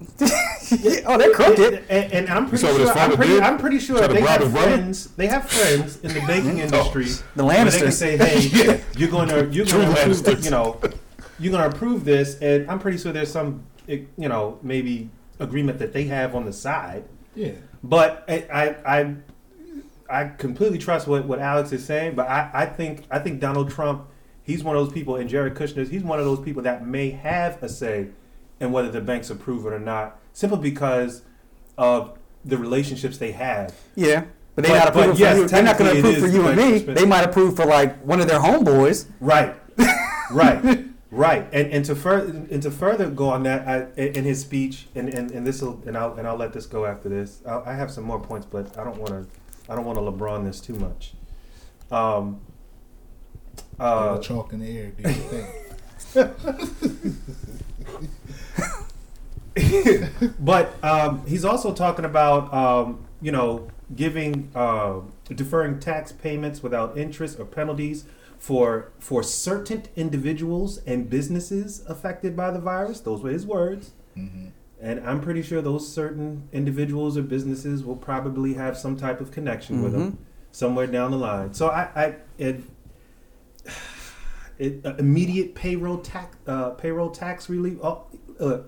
oh, they're crooked. And, and I'm pretty saw what his sure. I'm pretty. I'm pretty sure they have his brother? friends. They have friends in the banking oh. industry. The where They can Lannisters. say, "Hey, you're going to you're going to approve, Lannisters. you know, you're going to approve this," and I'm pretty sure there's some, you know, maybe agreement that they have on the side. Yeah. But I, I, I, I completely trust what, what Alex is saying. But I, I think I think Donald Trump, he's one of those people, and Jared Kushner, he's one of those people that may have a say in whether the banks approve it or not, simply because of the relationships they have. Yeah. But they're But- not but for yes, you. They're not going to approve for you and me. They might approve for like one of their homeboys. Right, right, right. And and to further and to further go on that, I, in his speech, and and, and this will, and I'll and I'll let this go after this. i I have some more points, but I don't want to, I don't want to LeBron this too much. Um. Uh, chalk in the air, do your thing. but um, he's also talking about um, you know giving uh, deferring tax payments without interest or penalties for for certain individuals and businesses affected by the virus. Those were his words. Mhm. And I'm pretty sure those certain individuals or businesses will probably have some type of connection with him somewhere down the line. So I, I it, it uh, immediate payroll tax uh, payroll tax relief. Oh, uh,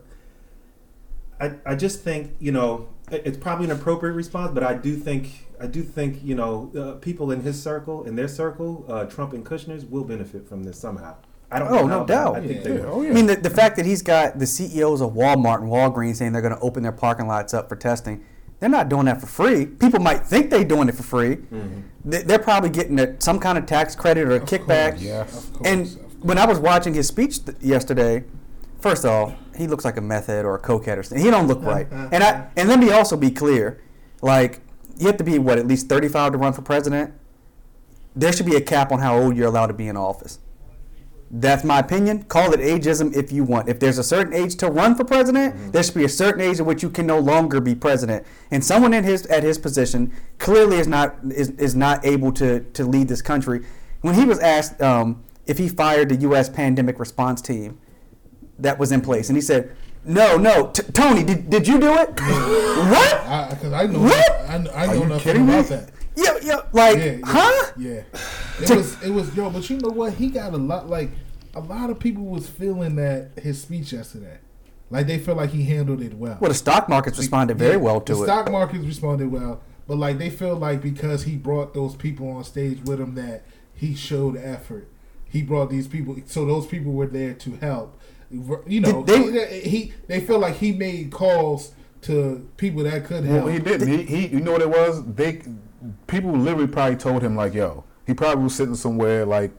I I just think you know it's probably an appropriate response, but I do think I do think you know uh, people in his circle in their circle, uh, Trump and Kushner's will benefit from this somehow. I don't. Oh, know no how, doubt. I think Yeah. they Yeah, will. oh yeah. I mean, the, the fact that he's got the CEOs of Walmart and Walgreens saying they're going to open their parking lots up for testing, they're not doing that for free. People might think they're doing it for free. Mhm. They- They're probably getting a, some kind of tax credit or a Of kickback. course, Yes. Of course. And of course. when I was watching his speech th- yesterday, first of all, he looks like a meth head or a cokehead or something. He don't look uh-huh. right. Uh-huh. And I and let me also be clear, like you have to be what at least 35 to run for president. There should be a cap on how old you're allowed to be in office. That's my opinion. Call it ageism if you want. If there's a certain age to run for president, mm-hmm. there should be a certain age at which you can no longer be president. And someone in his at his position clearly is not is, is not able to to lead this country. When he was asked um, if he fired the U.S. pandemic response team that was in place, and he said, "No, no, T- Tony, did, did you do it? what? I, cause I know, What? I, know- I know nothing about that. Yeah, yeah, like, Yeah, yeah, huh? Yeah, it was, it was, yo. But you know what? He got a lot. Like a lot of people was feeling that his speech yesterday. Like they feel like he handled it well. Well, the stock markets responded very Yeah, well to the it. stock markets responded well, but like they feel like because he brought those people on stage with him that he showed effort. He brought these people, so those people were there to help. You know, Did they, he they feel like he made calls to people that could help. Well, he didn't. He, he, you know what it was? They, people literally probably told him like, "Yo," he probably was sitting somewhere like,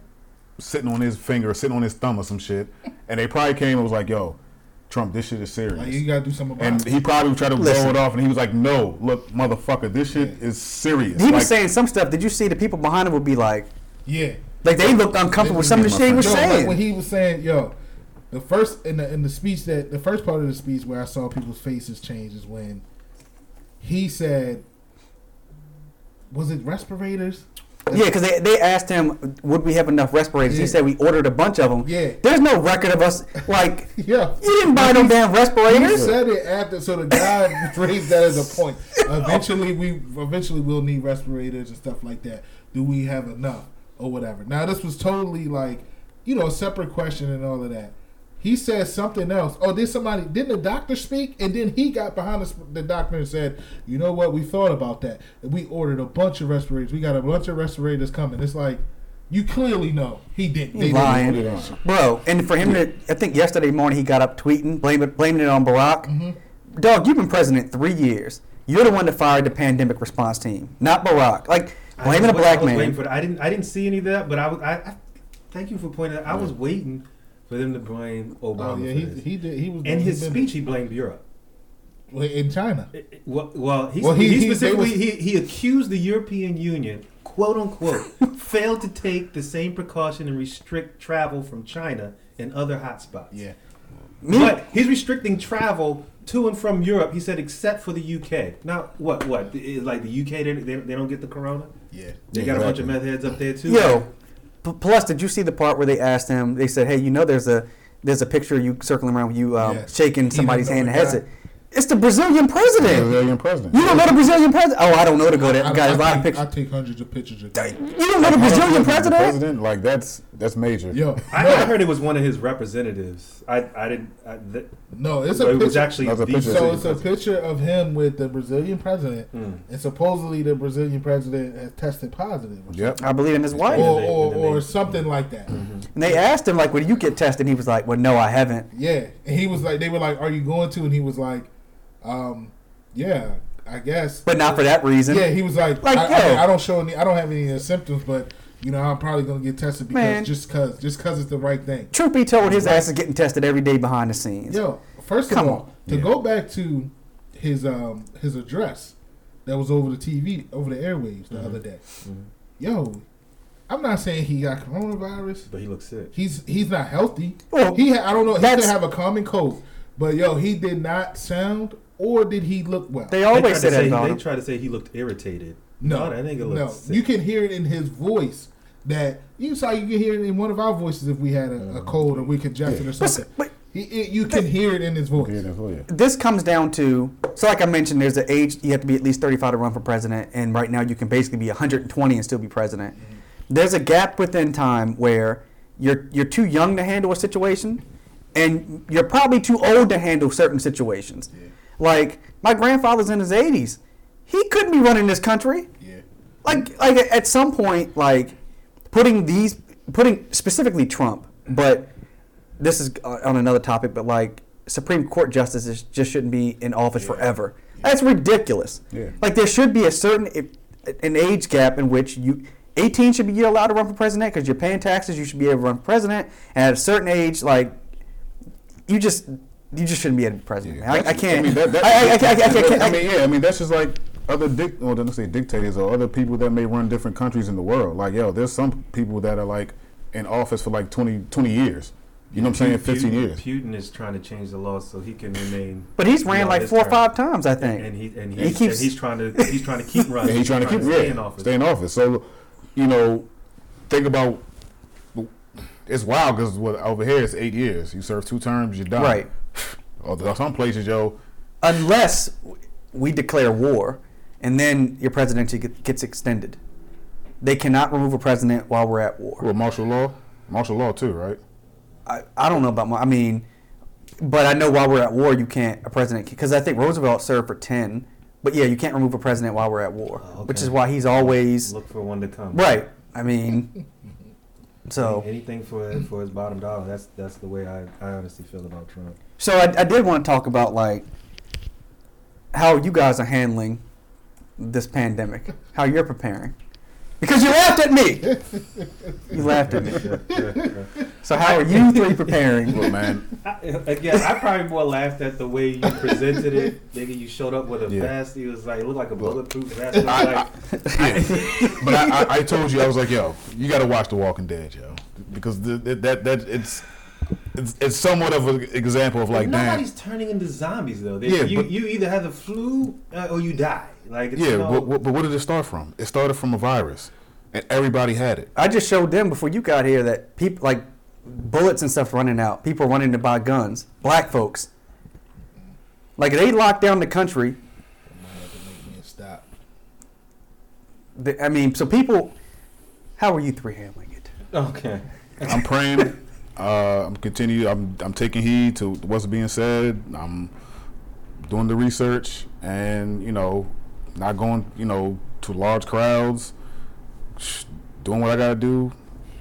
sitting on his finger, sitting on his thumb or some shit, and they probably came and was like, "Yo, Trump, this shit is serious." Like you gotta do something about and it. he probably tried to Listen. blow it off, and he was like, "No, look, motherfucker, this shit Yeah. is serious." He Like, was saying some stuff. Did you see the people behind him would be like, Yeah. like they looked uncomfortable with some of the shit he was Yo, like saying? when he was saying, yo, the first in the in the speech that the first part of the speech where I saw people's faces change is when he said, was it respirators? Yeah, because they, they asked him, would we have enough respirators? Yeah. He said we ordered a bunch of them. Yeah. There's no record of us, like, Yeah. you didn't buy no damn respirators. He said it after, so the guy raised that as a point. Eventually, we eventually we'll need respirators and stuff like that. Do we have enough or whatever? Now, this was totally like, you know, a separate question and all of that. He said something else. Oh, did somebody? Didn't the doctor speak? And then he got behind the, the doctor and said, "You know what? We thought about that. We ordered a bunch of respirators. We got a bunch of respirators coming." It's like, you clearly know he didn't. He they lying. didn't Put it on. Bro, and for him to, I think yesterday morning he got up tweeting, blaming, blaming it on Barack. Mm-hmm. Dog, you've been president three years. You're the one that fired the pandemic response team, not Barack. Like, I blaming a was- black I was waiting man. For that. I didn't. I didn't see any of that, but I was. I, I thank you for pointing. out. I was waiting for them to blame Obama Oh yeah, for he, this. he did. He was In his speech, he blamed Europe. in China. It- it- Well, well, he, Well, he- he, he- specifically was- he, he accused the European Union, quote unquote, failed to take the same precaution and restrict travel from China and other hotspots. Yeah. But he's restricting travel to and from Europe. He said, except for the UK. Now, what? What? Is like the UK? They, they, they don't get the corona. Yeah. They got a bunch of meth heads up there too. Yo, p- plus, did you see the part where they asked him? They said, "Hey, you know, there's a there's a picture of you circling around with you um, Yes. shaking somebody's hand the and guy- it." It's the Brazilian president. Brazilian president. You don't know the Brazilian president? Oh, I don't know the go. I, Guys, a lot I, of take, I take hundreds of pictures of that. You don't know the Brazilian president? President, like that's that's major. Yo, I, no, I heard it was one of his representatives. I I didn't. I, th- no, it's but a it was picture. actually That's a picture. so it's a picture of him with the Brazilian president, Mm. and supposedly the Brazilian president has tested positive, or, Yep. I believe in his wife. or, or, or they- something like that. And they asked him, like, when you get tested? He was like, well, no, I haven't. Yeah, and he was like, they were like, "Are you going to?" And he was like, um, "Yeah, I guess." But not for that reason. Yeah, he was like, Like, I, yo. I, I don't show any, I don't have any uh, symptoms, but you know, I'm probably gonna get tested because Man. just cause, just cause it's the right thing. Truth be told, his ass is getting tested every day behind the scenes. Yo, first of Come all, on. to Yeah. go back to his um his address that was over the TV, over the airwaves the Mhm. other day. Mhm. Yo, I'm not saying he got coronavirus. But he looks sick. He's he's not healthy. Well, He ha- I don't know. He could have a common cold, but yo, he did not sound or did he look well? They They always tried, say to that say, about they him. tried to say he looked irritated. No, that nigga no. sick. You can hear it in his voice. That you saw. You can hear it in one of our voices if we had a, a Mhm. cold or we congested or But, s- something. but He, it, you can hear it in his voice. Yeah, that's what- yeah. this comes down to so like I mentioned, there's an age you have to be at least 35 to run for president, and right now you can basically be 120 and still be president. There's a gap within time where you're you're too young to handle a situation, and you're probably too old to handle certain situations. Yeah. Like my grandfather's in his 80s, he couldn't be running this country. Yeah. like like at some point like putting these putting specifically Trump, but this is uh, on another topic, but like Supreme Court justices just shouldn't be in office Yeah. forever. That's ridiculous. Yeah. Like there should be a certain an age gap in which you 18 should be allowed to run for president because you're paying taxes. You should be able to run for president, and at a certain age, like you just you just shouldn't be a president. man. I, I can't. I, mean, that, that, I, I, I, I, I, can't- I mean, yeah. I mean, that's just like other dic- well, don't say dictators or other people that may run different countries in the world. Like, yo, there's some people that are like in office for like 20, 20 years. You know what I'm saying? Putin- Fifteen years. Putin is trying to change the law so he can remain. but he's ran beyond like four or five times, I think. And he and He he, keeps- and he's trying to he's trying to keep running. Yeah, he's trying to keep stay yeah, in office. Stay in office. So, you know, think about. It's wild because over here it's eight years. You serve two terms, you're done. Right. Or some places, yo, unless we declare war and then your presidency gets extended. They cannot remove a president while we're at war. with martial law, martial law too, right? I, I don't know about my, I mean, but I know while we're at war, you can't, a president, because I think Roosevelt served for 10. But yeah, you can't remove a president while we're at war, Oh, which is why he's always, Look for one to come. right. I mean, so. anything for for his bottom dollar. That's that's the way I, I honestly feel about Trump. So I, I did want to talk about like how you guys are handling this pandemic, how you're preparing, because you laughed at me. You laughed at me. So how are you three preparing? Look, man, I, again, I probably more laughed at the way you presented it. Nigga, you showed up with a Yeah. vest. He was like, it looked like a bulletproof vest. It was I- like, yeah. but I, I, I told you I was like, yo, you got to watch The Walking Dead, yo, because the, that that that it's. It's, it's somewhat of an example of like, damn, nobody's turning into zombies though. They, Yeah, you, but- you either have the flu uh, or you die. Like it's yeah. no- But, but, but where did it start from? It started from a virus, and everybody had it. I just showed them before you got here that people like bullets and stuff running out. People running to buy guns. Black folks. Like they locked down the country. Might have to make me stop. The, I mean, so people. How are you three handling it? okay. I'm praying. uh, I'm continue. I'm I'm taking heed to what's being said. I'm doing the research, and you know, not going you know to large crowds. Doing what I gotta do,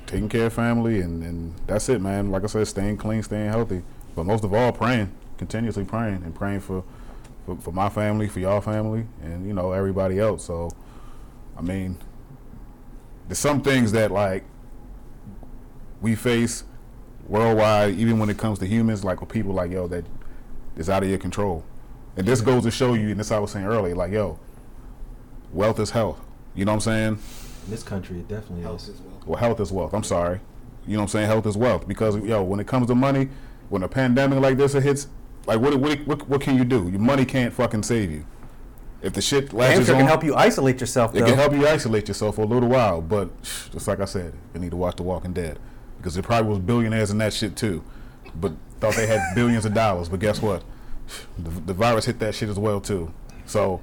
taking care of family, and, and that's it, man. Like I said, staying clean, staying healthy, but most of all, praying, continuously praying, and praying for for, for my family, for y'all family, and you know everybody else. So, I mean, there's some things that like we face worldwide, even when it comes to humans, like with people like yo that is out of your control. And this goes to show you, and this I was saying earlier, like yo, wealth is health. You know what I'm saying? In this country, it definitely Health is. as well. Well, health is wealth. I'm sorry. You know what I'm saying? Health is wealth because yo, when it comes to money, when a pandemic like this hits, like what what what, what can you do? Your money can't fucking save you. If the shit Damn latches sure on, can help you isolate yourself it though. can help you isolate yourself for a little while, but just like I said, you need to watch The Walking Dead because there probably was billionaires in that shit too, but thought they had billions of dollars. But guess what? the, the virus hit that shit as well too. So,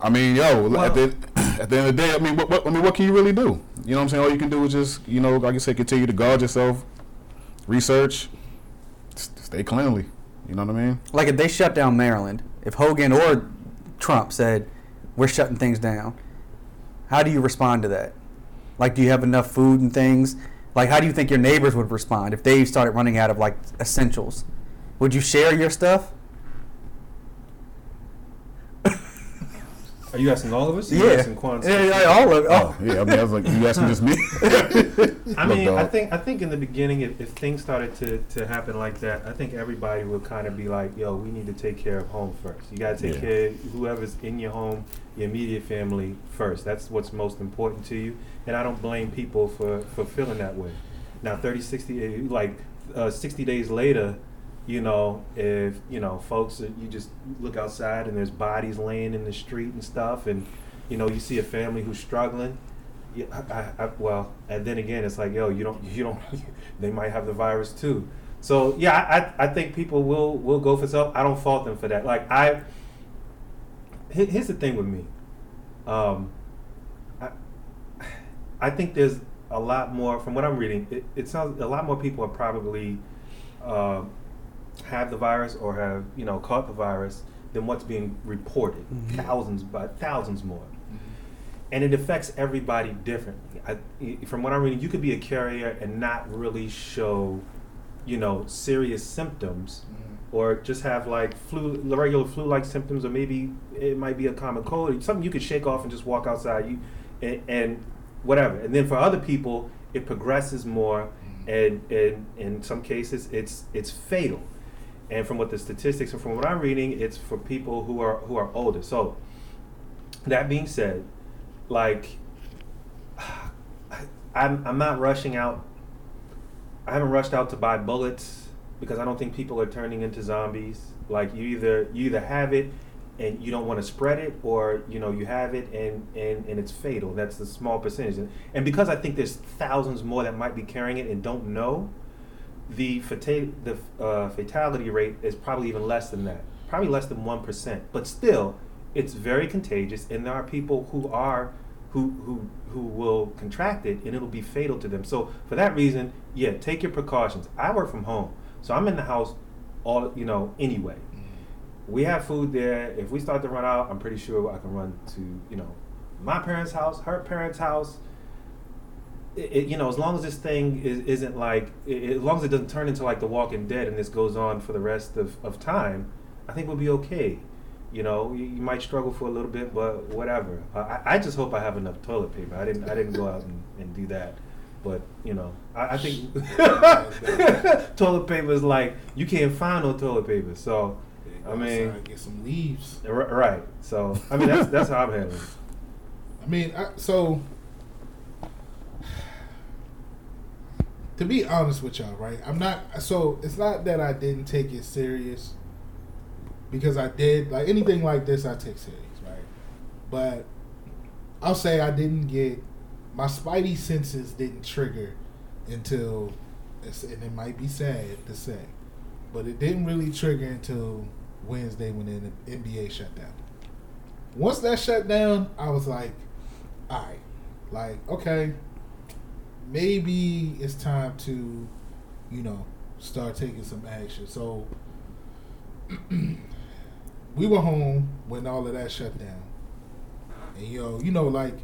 I mean, yo, at the at the end of the day, I mean, what, what I mean, what can you really do? You know what I'm saying? All you can do is just, you know, like I said, continue to guard yourself, research, stay cleanly. You know what I mean? Like if they shut down Maryland, if Hogan or Trump said, "We're shutting things down," how do you respond to that? Like, do you have enough food and things? Like, how do you think your neighbors would respond if they started running out of like essentials? Would you share your stuff? Are you asking all of us? Or Yeah, You asking Quan yeah, yeah, all of Oh, oh. yeah. I mean, I was like, you asking just me? I Look, mean, I think I think in the beginning, if, if things started to, to happen like that, I think everybody would kind of be like, "Yo, we need to take care of home first. You got to take Yeah. care of whoever's in your home, your immediate family first. That's what's most important to you." And I don't blame people for, for feeling that way. Now, 30, 60, eh, like uh, 60 days later, you know, if you know, folks, uh, you just look outside and there's bodies laying in the street and stuff, and you know, you see a family who's struggling. Yeah, I, I, I, well, and then again, it's like, yo, you don't, you don't, they might have the virus too. So yeah, I, I think people will will go for self. I don't fault them for that. Like I, here's the thing with me. Um, I, I think there's a lot more from what I'm reading. It, it sounds a lot more people are probably uh, have the virus or have you know caught the virus than what's being reported. Mhm. Thousands by thousands more mm-hmm. and it affects everybody differently. I, i- from what I'm reading, you could be a carrier and not really show, you know, serious symptoms, mm-hmm. or just have like flu, regular flu-like symptoms, or maybe it might be a common cold, or something you could shake off and just walk outside. You and, and whatever. And then for other people, it progresses more, mm-hmm. and, and in some cases, it's it's fatal. And from what the statistics and from what I'm reading, it's for people who are who are older. So that being said, like I'm I'm not rushing out. I haven't rushed out to buy bullets because I don't think people are turning into zombies. Like you either you either have it and you don't want to spread it, or you know you have it and and and it's fatal. That's the small percentage. And, and because I think there's thousands more that might be carrying it and don't know, the fata- the uh, fatality rate is probably even less than that. Probably less than one percent. But still, it's very contagious, and there are people who are who who who will contract it, and it'll be fatal to them. So for that reason, yeah, take your precautions. I work from home, so I'm in the house all you know anyway. We have food there. If we start to run out, I'm pretty sure I can run to you know my parents' house, her parents' house. It, it- you know, as long as this thing is, isn't like, i i- as long as it doesn't turn into like The Walking Dead and this goes on for the rest of, of time, I think we'll be okay. You know, you, you might struggle for a little bit, but whatever. I, I just hope I have enough toilet paper. I didn't, I didn't go out and, and do that. But you know, I, I think toilet paper is like you can't find no toilet paper. So, I mean, get some leaves. right. So, I mean, that's that's how I'm handling. it. I mean, I, so to be honest with y'all, right? I'm not. So it's not that I didn't take it serious because I did. Like anything like this, I take serious, right? But I'll say I didn't get my spidey senses didn't trigger until, and it might be sad to say, but it didn't really trigger until Wednesday when the NBA shut down. Once that shut down, I was like, all right, like okay, maybe it's time to, you know, start taking some action. So we were home when all of that shut down, and yo, you know, like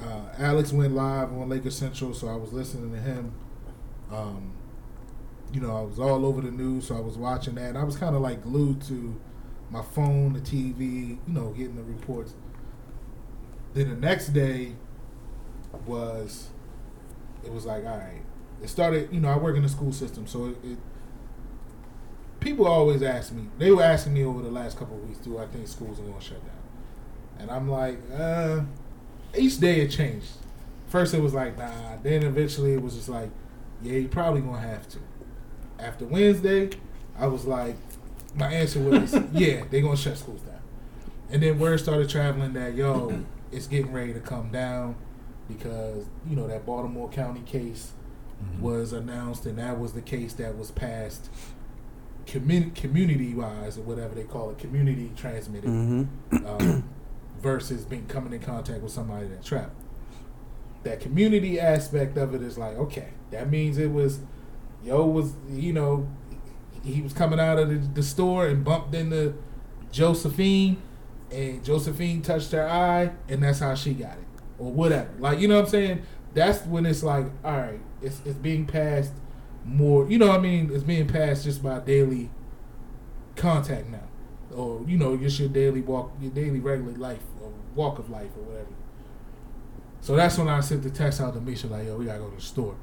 uh, Alex went live on Lakers Central, so I was listening to him. Um, you know, I was all over the news, so I was watching that. I was kind of like glued to my phone, the TV, you know, getting the reports. Then the next day was, it was like, all right. It started, you know, I work in the school system, so it, it people always ask me. They were asking me over the last couple of weeks, do I think schools are going to shut down? And I'm like, uh, each day it changed. First it was like, nah. Then eventually it was just like, yeah, you probably gonna have to. After Wednesday, I was like, my answer was, yeah, they're gonna shut schools down. And then word started traveling that yo, it's getting ready to come down because you know that Baltimore County case was announced, and that was the case that was passed community community wise or whatever they call it, community transmitted, Mm-hmm. um, versus being coming in contact with somebody that trapped. That community aspect of it is like okay, that means it was, yo was you know, he was coming out of the, the store and bumped into Josephine, and Josephine touched her eye, and that's how she got it, or whatever. Like you know what I'm saying? That's when it's like, all right, it's it's being passed more. You know what I mean? It's being passed just by daily contact now, or you know, just your daily walk, your daily regular life, or walk of life, or whatever. So that's when I sent the text out to Misha like, yo, we gotta go to the store.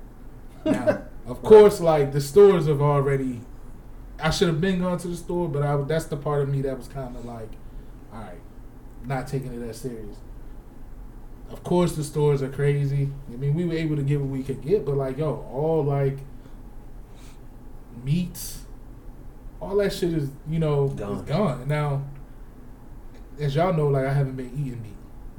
Now, of course, like the stores have already. I should have been going to the store, but I that's the part of me that was kind of like, all right, not taking it that serious. Of course, the stores are crazy. I mean, we were able to get what we could get, but like, yo, all like meats, all that shit is you know Gone. is gone. Now, as y'all know, like I haven't been eating meat.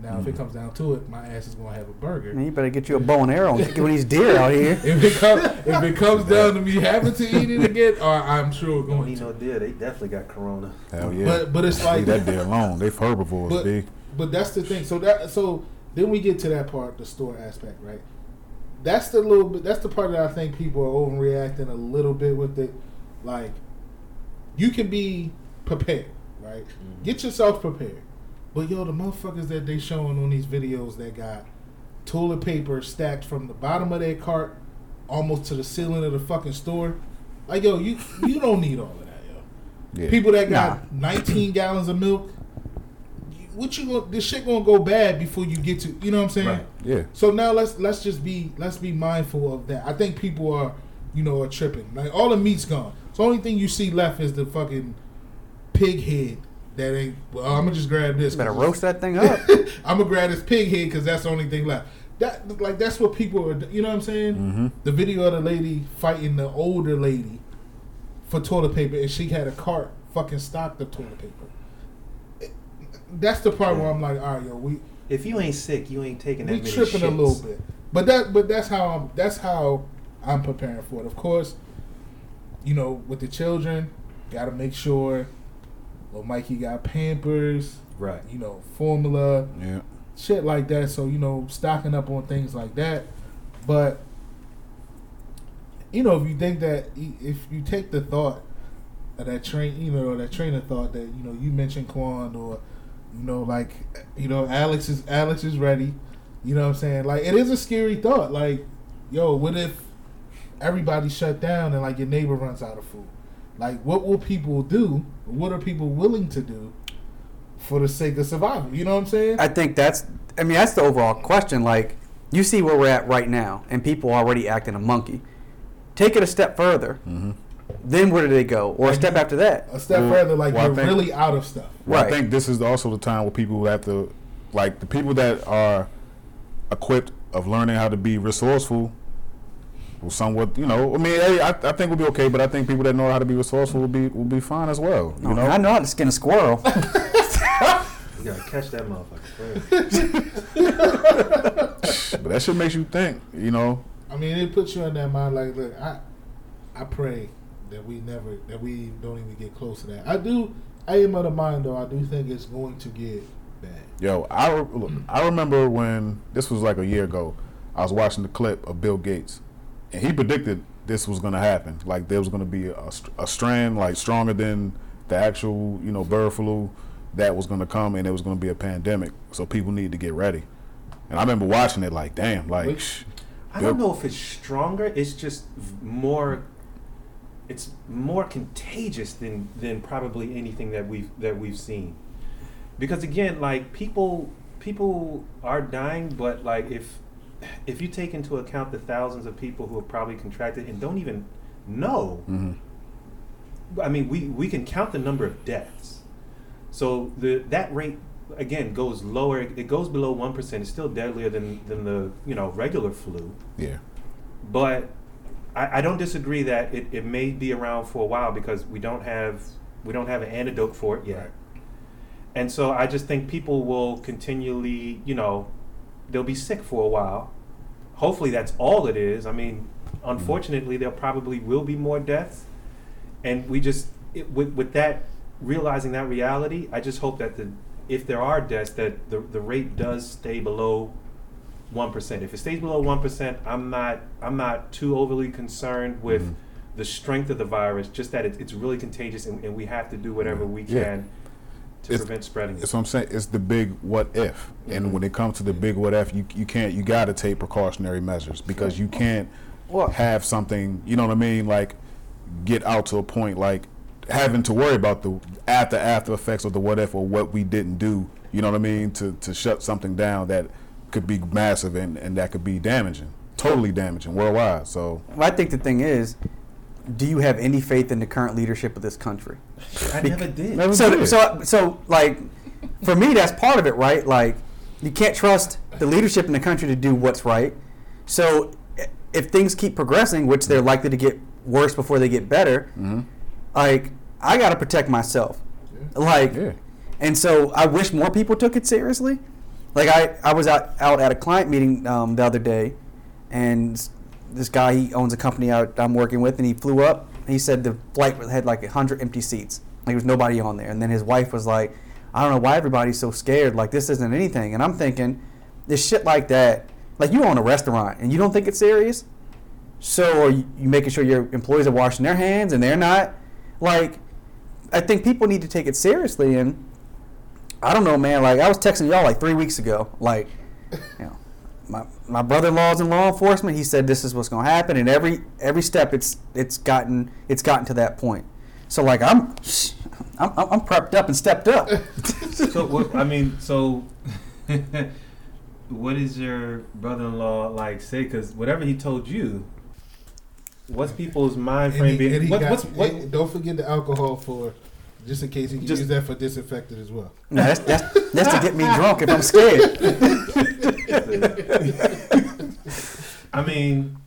Now, if it Mhm. comes down to it, my ass is gonna have a burger. Man, you better get you a bow and arrow and kick one of these deer out here. If it comes, if it comes down to me having to eat it again, or I'm sure Don't going need to. no deer. They definitely got corona. Hell yeah. But but it's Leave like that deer alone. They herbivores, But- B. But that's the thing. So that so then we get to that part, the store aspect, right? That's the little bit. That's the part that I think people are overreacting a little bit with it. Like, you can be prepared, right? Mm-hmm. Get yourself prepared. But yo, the motherfuckers that they showing on these videos that got toilet paper stacked from the bottom of their cart almost to the ceiling of the fucking store. Like yo, you you don't need all of that, yo. Yeah. People that got 19 gallons of milk, you- what you going this shit gonna go bad before you get to you know what I'm saying? Right. Yeah. So now let's let's just be let's be mindful of that. I think people are you know are tripping. Like all the meat's gone. So only thing you see left is the fucking pig head. That ain't. Well, I'm gonna just grab this. You better 'cause roast that thing up. I'm gonna grab this pig head because that's the only thing left. That like that's what people are. You know what I'm saying? Mm-hmm. The video of the lady fighting the older lady for toilet paper, and she had a cart fucking stocked of toilet paper. It- That's the part where I'm like, all right, yo, we If you ain't sick, you ain't taking that we many tripping a little bit. But that but that's how I'm that's how I'm preparing for it. Of course, you know, with the children, gotta make sure well Mikey got Pampers, Right. you know, formula, Yeah. shit like that. So, you know, stocking up on things like that. But you know, if you think that if you take the thought of that train, you know, that train of thought that you know you mentioned Quan or you know, like you know, Alex is Alex is ready. You know what I'm saying? Like it is a scary thought. Like, yo, what if everybody shut down and like your neighbor runs out of food? Like, what will people do? What are people willing to do for the sake of survival? You know what I'm saying? I think that's. I mean, that's the overall question. Like, you see where we're at right now, and people already acting a monkey. Take it a step further. Mm-hmm. Then where do they go? Or a Like, step after that? a step Well, further, like well, you're think- really out of stuff. Well, Right. I think this is also the time where people have to, like, the people that are equipped of learning how to be resourceful will somewhat, you know, I mean, hey, I, I think we'll be okay, but I think people that know how to be resourceful will be will be fine as well. You Oh, know, I know how to skin a squirrel. You gotta catch that motherfucker. but that shit makes you think. You know, I mean, it puts you in that mind. Like, look, I, I pray that we never, that we don't even get close to that. I do. I am of the mind, though. I do think it's going to get bad. yo, I re- look, I remember when this was like a year ago. I was watching the clip of Bill Gates, and he predicted this was going to happen. Like there was going to be a, str- a strand like stronger than the actual, you know, bird flu that was going to come, and it was going to be a pandemic. So people need to get ready. And I remember watching it like, damn, like, Wait. shh, I don't know if it's stronger. It's just more. It's more contagious than than probably anything that we've that we've seen. Because again, like people people are dying, but like if if you take into account the thousands of people who have probably contracted and don't even know, hmm I mean, we, we can count the number of deaths. So the that rate again goes lower. It goes below one percent. It's still deadlier than than the you know regular flu. yeah, But I, I don't disagree that it, it may be around for a while because we don't have we don't have an antidote for it yet. Right. And so I just think people will continually, you know, they'll be sick for a while. Hopefully that's all it is. I mean, mm-hmm. unfortunately there probably will be more deaths. And we just it, with with that realizing that reality, I just hope that the if there are deaths, that the the rate does stay below one percent. If it stays below one percent, I'm not I'm not too overly concerned with Mhm. the strength of the virus. Just that it, it's really contagious, and, and we have to do whatever we Yeah. can to It's- prevent spreading it. That's what I'm saying. It's the big what if, and when it comes to the big what if, you you can't you got to take precautionary measures because you can't Well- have something. You know what I mean? Like get out to a point like having to worry about the after after effects of the what if or what we didn't do. You know what I mean? To to shut something down that could be massive and and that could be damaging, totally damaging worldwide. So I think the thing is, do you have any faith in the current leadership of this country? I never did. Never So, did. so, so, like, for me, that's part of it, right? Like, you can't trust the leadership in the country to do what's right. So, if things keep progressing, which they're likely to get worse before they get better, Mm-hmm. like, I got to protect myself. Like, Yeah. and so I wish more people took it seriously. Like, I, I was out, out at a client meeting um, the other day, and this guy, he owns a company out I'm working with, and he flew up. He said the flight had like 100 empty seats. Like, there was nobody on there. And then his wife was like, I don't know why everybody's so scared. Like, this isn't anything. And I'm thinking, this shit like that, like, you own a restaurant and you don't think it's serious? So are you making sure your employees are washing their hands and they're not? Like, I think people need to take it seriously. And I don't know, man. Like, I was texting y'all like three weeks ago. Like, you know, my, my brother-in-law's in law enforcement. He said this is what's going to happen, and every every step it's it's gotten it's gotten to that point. So like I'm I'm, I'm I'm prepped up and stepped up. so what, I mean, so what is your brother-in-law like say? Because whatever he told you, what's people's mind And frame he- being? and he What, got- what's what? don't forget the alcohol for, just in case he can Just- use that for disinfectant as well. No, that's, that's that's to get me drunk if I'm scared. I mean,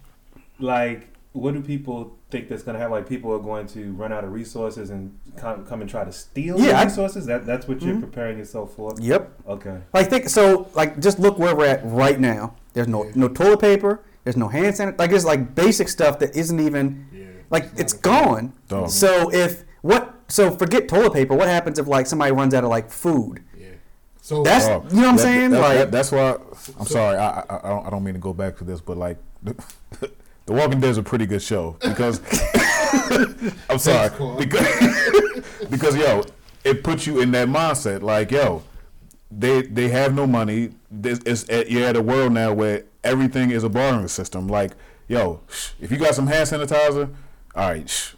like, what do people think that's going to happen? Like, people are going to run out of resources and come, come and try to steal Yeah, the resources. That that's what you're Mhm. preparing yourself for. Yep. Okay. Like think so. Like just look where we're at right now. There's no Yeah. no toilet paper. There's no hand sanitizer. Like it's like basic stuff that isn't even Yeah. like it's gone. Dog. So if what so forget toilet paper. What happens if like somebody runs out of like food? Yeah. So That's- Oh, you know what I'm that- saying? that- Like- that- that's why I'm So- sorry. I, I I don't I don't mean to go back to this, but like the, the Walking Dead is a pretty good show because I'm sorry because because yo it puts you in that mindset like yo they they have no money. This is eh, you're at a world now where everything is a bartering system. Like yo, if you got some hand sanitizer, all right.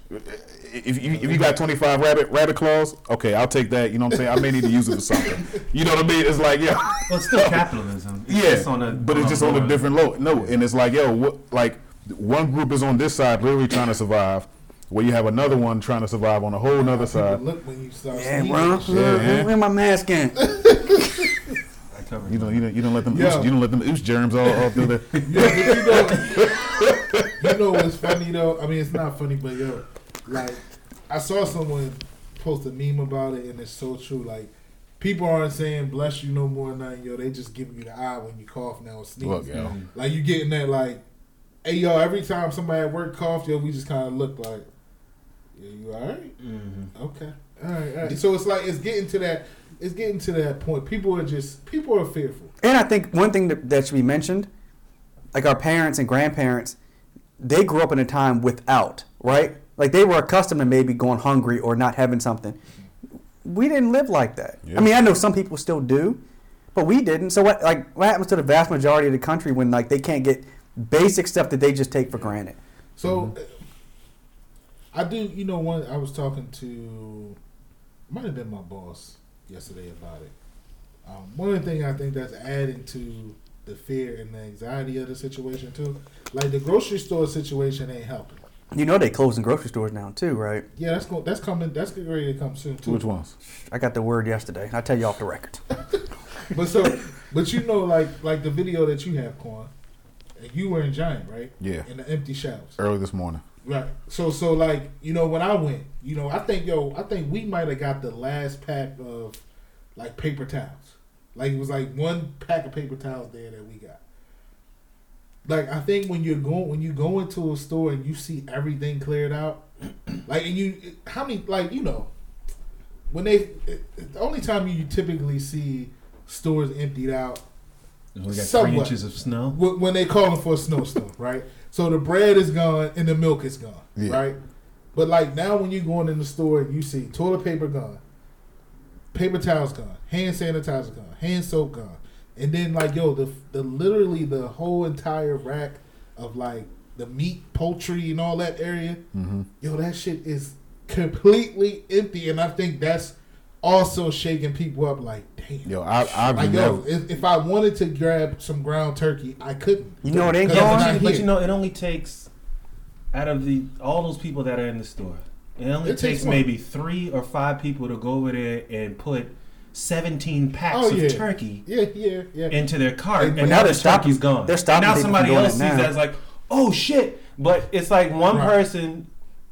Shh, if you, if you got 25 rabbit rabbit claws, okay, I'll take that. You know what I'm saying? I may need to use it for something. You know what I mean? It's like, yeah. Well, it's still capitalism. It's Yeah, just on a, but it's just on a different low. No, and it's like, yo, what, like one group is on this side, literally trying to survive, where you have another one trying to survive on a whole nother side. Look when you start Yeah, bro. and shit. Yeah, man. Where my mask in? I covered You don't, you don't, you don't let them, Yo. ooze, you don't let them ooze germs all, all through the. Yeah, you know, you know what's funny though? I mean, it's not funny, but yo, like, I saw someone post a meme about it, and it's so true. Like, people aren't saying "bless you" no more. Nothing, yo. They just giving you the eye when you cough now or sneeze. Look, yo. Like you getting that, like, hey, yo. Every time somebody at work coughed, yo, we just kind of look like, yeah, you all right? Mhm. Okay, all right, all right. So it's like it's getting to that. It's getting to that point. People are just people are fearful. And I think one thing that, that should be mentioned, like our parents and grandparents, they grew up in a time without, right? Like they were accustomed to maybe going hungry or not having something. We didn't live like that. Yeah. I mean, I know some people still do, but we didn't. So what like what happens to the vast majority of the country when like they can't get basic stuff that they just take for granted? So I do, you know, one I was talking to might have been my boss yesterday about it. Um, one of the things I think that's adding to the fear and the anxiety of the situation too, like the grocery store situation ain't helping. You know they closing grocery stores now too, right? Yeah, that's going. That's coming. That's getting ready to come soon too. Which ones? I got the word yesterday. I'll tell you off the record. But so, but you know, like like the video that you have, Quan, you were in Giant, right? Yeah, In the empty shelves. early this morning. Right. So so like you know when I went, you know I think yo I think we might have got the last pack of like paper towels. Like it was like one pack of paper towels there that we got. Like I think when you're going when you go into a store and you see everything cleared out, Like, and you, how many, like, you know, when they, the only time you typically see stores emptied out We got three inches of snow. when they calling for a snowstorm, right? So the bread is gone and the milk is gone, Yeah. right? But like now, when you're going in the store and you see toilet paper gone, paper towels gone, hand sanitizer gone, hand soap gone, and then like yo, the the literally the whole entire rack of like the meat, poultry, and all that area, Mm-hmm. yo, that shit is completely empty, and I think that's also shaking people up. Like, damn. Yo, I, I've Like never. yo, if, if I wanted to grab some ground turkey, I couldn't. You know what ain't 'Cause it's going? not but, you, but here. you know, it only takes out of the all those people that are in the store. It only It takes takes maybe three or five people to go over there and put seventeen packs Oh, yeah. of turkey Yeah, yeah, yeah. into their cart, And and, now now they're the stopping- turkey's gone. they're stopping now somebody else sees now. that as like, oh shit! But it's like one Right. person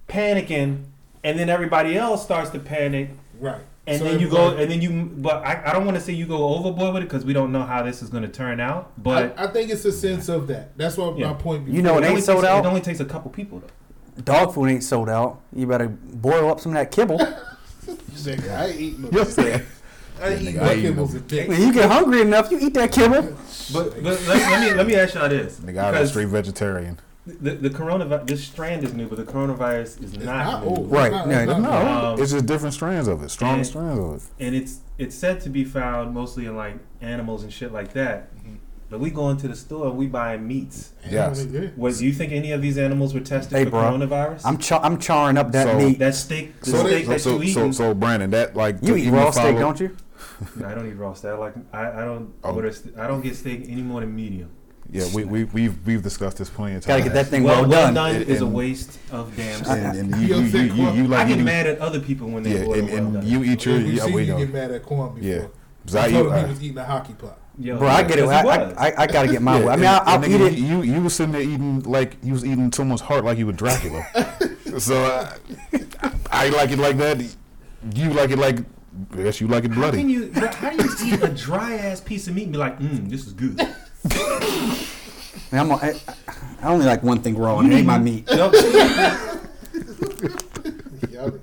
panicking, and then everybody else starts to panic, right. and So then you go, and then you. But I, I don't want to say you go overboard with it because we don't know how this is going to turn out. But I, I think it's a sense of that. That's what Yeah. my point. You know it it ain't only sold takes, out? It only takes a couple people though. Dog food ain't sold out. You better boil up some of that kibble. Nigga, I ain't eating no. Yes, sir. I ain't eating Nigga, no I kibbles no- a day. when you get hungry enough, you eat that kibble. But, but let, let me let me ask y'all this Nigga, I'm a because straight vegetarian. the the coronavirus this strand is new, but the coronavirus is It's not, not new. old. Right. It's not- Yeah, it's not No, old. Um, it's just different strands of it, stronger and- strands of it. and it's it's said to be found mostly in like animals and shit like that. Mhm. But we go into the store and we buy meats. Yes. Yeah. Was do you think any of these animals were tested Hey, for bro, coronavirus? I'm cha- I'm charring up that So- meat. that steak, the So they- steak So, that so, you so, eating. so, Brandon, that like You to eat even raw steak, don't you? No, I don't eat raw steak. I like I, I don't Oh. order. St- I don't get steak any more than medium. Yeah, we we we've we've discussed this plenty of Gotta times. get that thing well, well, well done. done And- is a waste of damn steak. And, and you, You you, don't you, you, you I get mad at other people when they yeah, order and, well and done. you eat your We've yeah, seen we you know. get mad at corn before. Yeah. 'Cause I I eat, told him I, he was eating a hockey puck. Yo, Bro, I get it. I, I. I, I gotta get my yeah, way. I mean, and- I'll, I'll and eat it. You you was sitting there eating like you was eating someone's heart like you were Dracula. so uh, I like it like that. You like it like I guess you like it How bloody. can you? How do you eat a dry ass piece of meat and be like, mm, this is good? Man, I'm, I, I only like one thing raw, and it ain't my meat. Yup. Y'all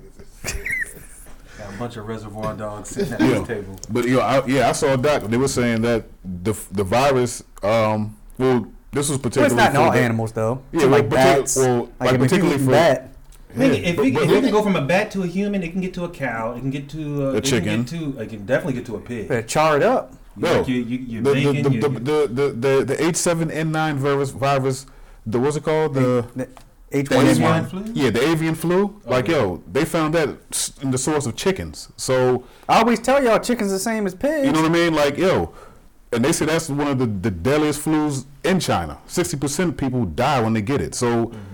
Got a bunch of reservoir dogs sitting at Yeah. the table. But you know, I, yeah, I saw a doc. They were saying that the the virus. Um, well, this was But particularly it's not in for all the- animals, though. Yeah, Yeah, well, like bats. well, like, like particularly for- bat, Nigga, Yeah, if, but- we, but- if it can go from a bat to a human, it can get to a cow. It can get to uh, A chicken. Can get to, it can definitely get to a pig. better char it up. No. like you, you, the, bacon. the, the, the, the, the, the H7N9 virus, virus, the what's it called? The The the H1N1. avian avian, flu? yeah, the avian flu. Oh, like, yeah. yo, they found that in the source of chickens. So I always tell y'all, chicken's the same as pigs. you know what I mean? Like, yo, and they say that's one of the, the deadliest flus in China. Sixty percent of people die when they get it. So, Mm-hmm.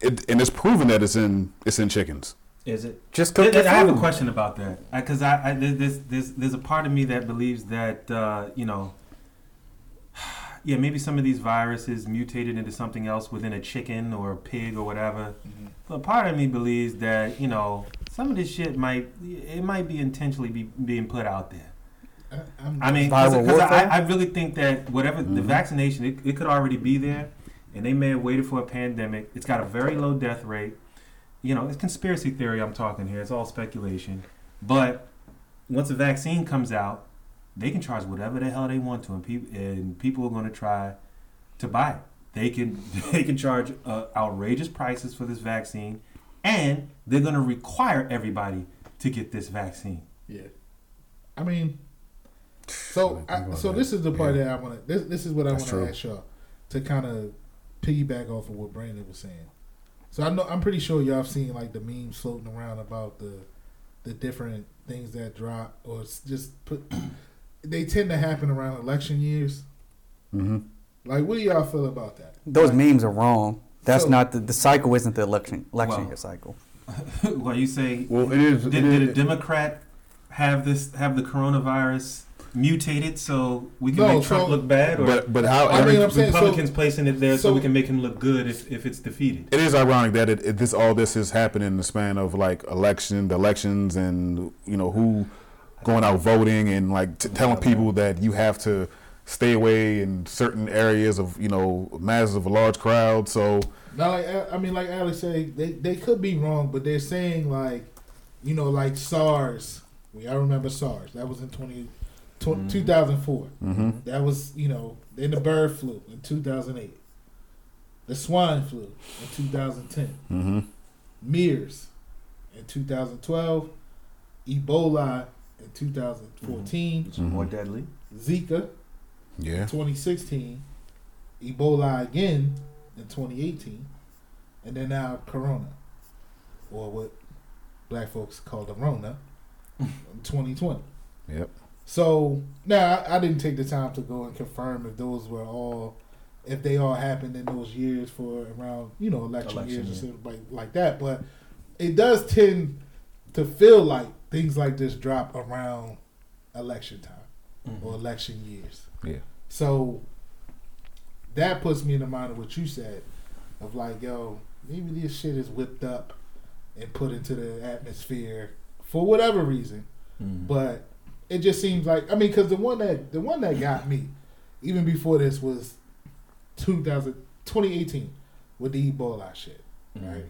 It, and it's proven that it's in it's in chickens. Is it? Just Th- cook th- your I have a question about that because I, I there's, there's there's there's a part of me that believes that uh, you know, yeah, maybe some of these viruses mutated into something else within a chicken or a pig or whatever. But part of me believes that you know some of this shit might it might be intentionally be being put out there. I- I'm- I mean, because I. I really think that whatever the Mhm. vaccination, it, it could already be there, and they may have waited for a pandemic. It's got a very low death rate. You know, it's conspiracy theory. I'm talking here. It's all speculation. But once a vaccine comes out, they can charge whatever the hell they want to, and people and people are going to try to buy it. They can they can charge uh, outrageous prices for this vaccine, and they're going to require everybody to get this vaccine. Yeah. I mean, so I, so that. this is the part Yeah. that I want to. This this is what I want to ask y'all to kind of piggyback off of what Brandon was saying. So I know I'm pretty sure y'all have seen like the memes floating around about the the different things that drop or s- just put. they tend to happen around election years. Mm-hmm. Like, what do y'all feel about that? Those Like, memes are wrong. That's So- not the, the cycle. Isn't the election election Well, year cycle? well, you say Well, it is. Did, it did a Democrat have this have the coronavirus mutated so we can No, make Trump so- look bad, or but but how I mean, I'm saying so- Republicans placing it there so, so- we can make him look good if, if it's defeated? it is ironic that it, it this all this has happened in the span of like election, the elections, and you know who going out voting and like t- telling people that you have to stay away in certain areas of you know masses of a large crowd. So Now, like I mean, like Alex said, they they could be wrong, but they're saying like, you know, like SARS. We all remember SARS. That was in 20, tw- 2004. hmm That was you know then the bird flu in two thousand eight. The swine flu in two thousand ten. hmm MERS in two thousand twelve. Ebola in two thousand fourteen. It's more deadly. Zika yeah, 2016, Ebola again in 2018, and then now Corona, or what black folks call the Rona, in 2020. yep. So now I, I didn't take the time to go and confirm if those were all, if they all happened in those years for around you know election, Election years year. or something like, like that. But it does tend to feel like things like this drop around election time or election years. Yeah. So that puts me in the mind of what you said, of like, yo, maybe this shit is whipped up and put into the atmosphere for whatever reason. Mhm. But it just seems like I mean, because the one that the one that got me, even before this was 2000, 2018 with the Ebola shit, Mhm. right?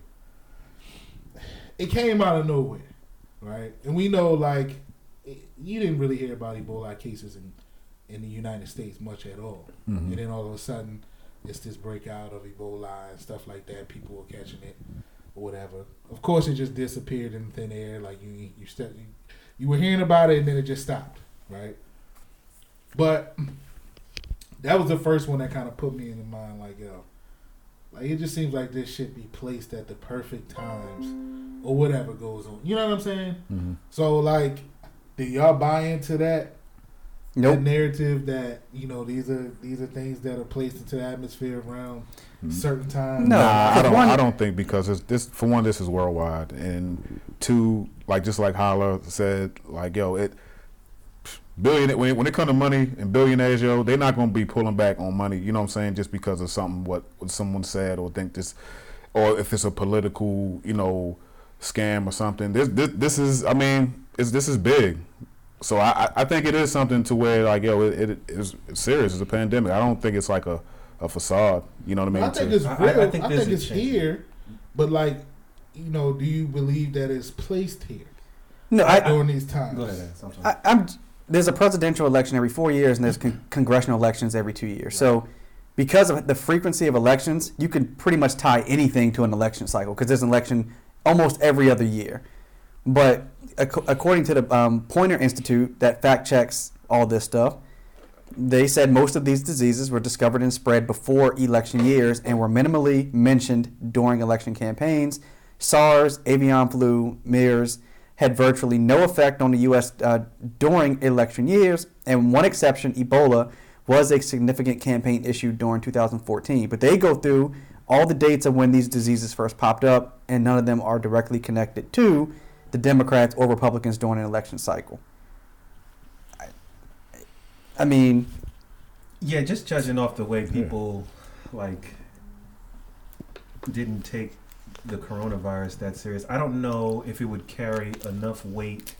It came out of nowhere, right? And we know like it, you didn't really hear about Ebola cases in in the United States much at all, hmm and then all of a sudden it's this breakout of Ebola and stuff like that. People were catching it or whatever. Of course, it just disappeared in thin air. Like you, you, st- you, you were hearing about it and then it just stopped, right? But that was the first one that kind of put me in the mind, like yo, like it just seems like this should be placed at the perfect times or whatever goes on. You know what I'm saying? hmm So like, do y'all buy into that? that Nope. narrative that you know these are these are things that are placed into the atmosphere around certain times. No, Nah, I don't. one- I don't think because it's this. For one, this is worldwide, and two, like just like Holla said, like yo, it billion when it, when it comes to money and billionaires, yo, they're not going to be pulling back on money. You know what I'm saying? Just because of something what, what someone said or think this, or if it's a political, you know, scam or something. This this, this is. I mean, it's this is big. So I, I- I think it is something to where like yo it, it is it's serious. It's a pandemic. I don't think it's like a, a facade. You know what I mean? I think To- it's real. I- I, I think think, there's a it's chance. here, but like, you know, do you believe that it's placed here No, I, during these times? Go ahead. I'm. I, I'm. There's a presidential election every four years, and there's con- congressional elections every two years. So, because of the frequency of elections, you can pretty much tie anything to an election cycle because there's an election almost every other year. But ac- according to the um, Poynter Institute, that fact checks all this stuff, they said most of these diseases were discovered and spread before election years and were minimally mentioned during election campaigns. SARS, avian flu, MERS had virtually no effect on the U.S. Uh, during election years, and one exception, Ebola, was a significant campaign issue during 2014. But they go through all the dates of when these diseases first popped up, and none of them are directly connected to the Democrats or Republicans during an election cycle. I, I mean, Yeah, just judging off the way people like didn't take the coronavirus that serious. I don't know if it would carry enough weight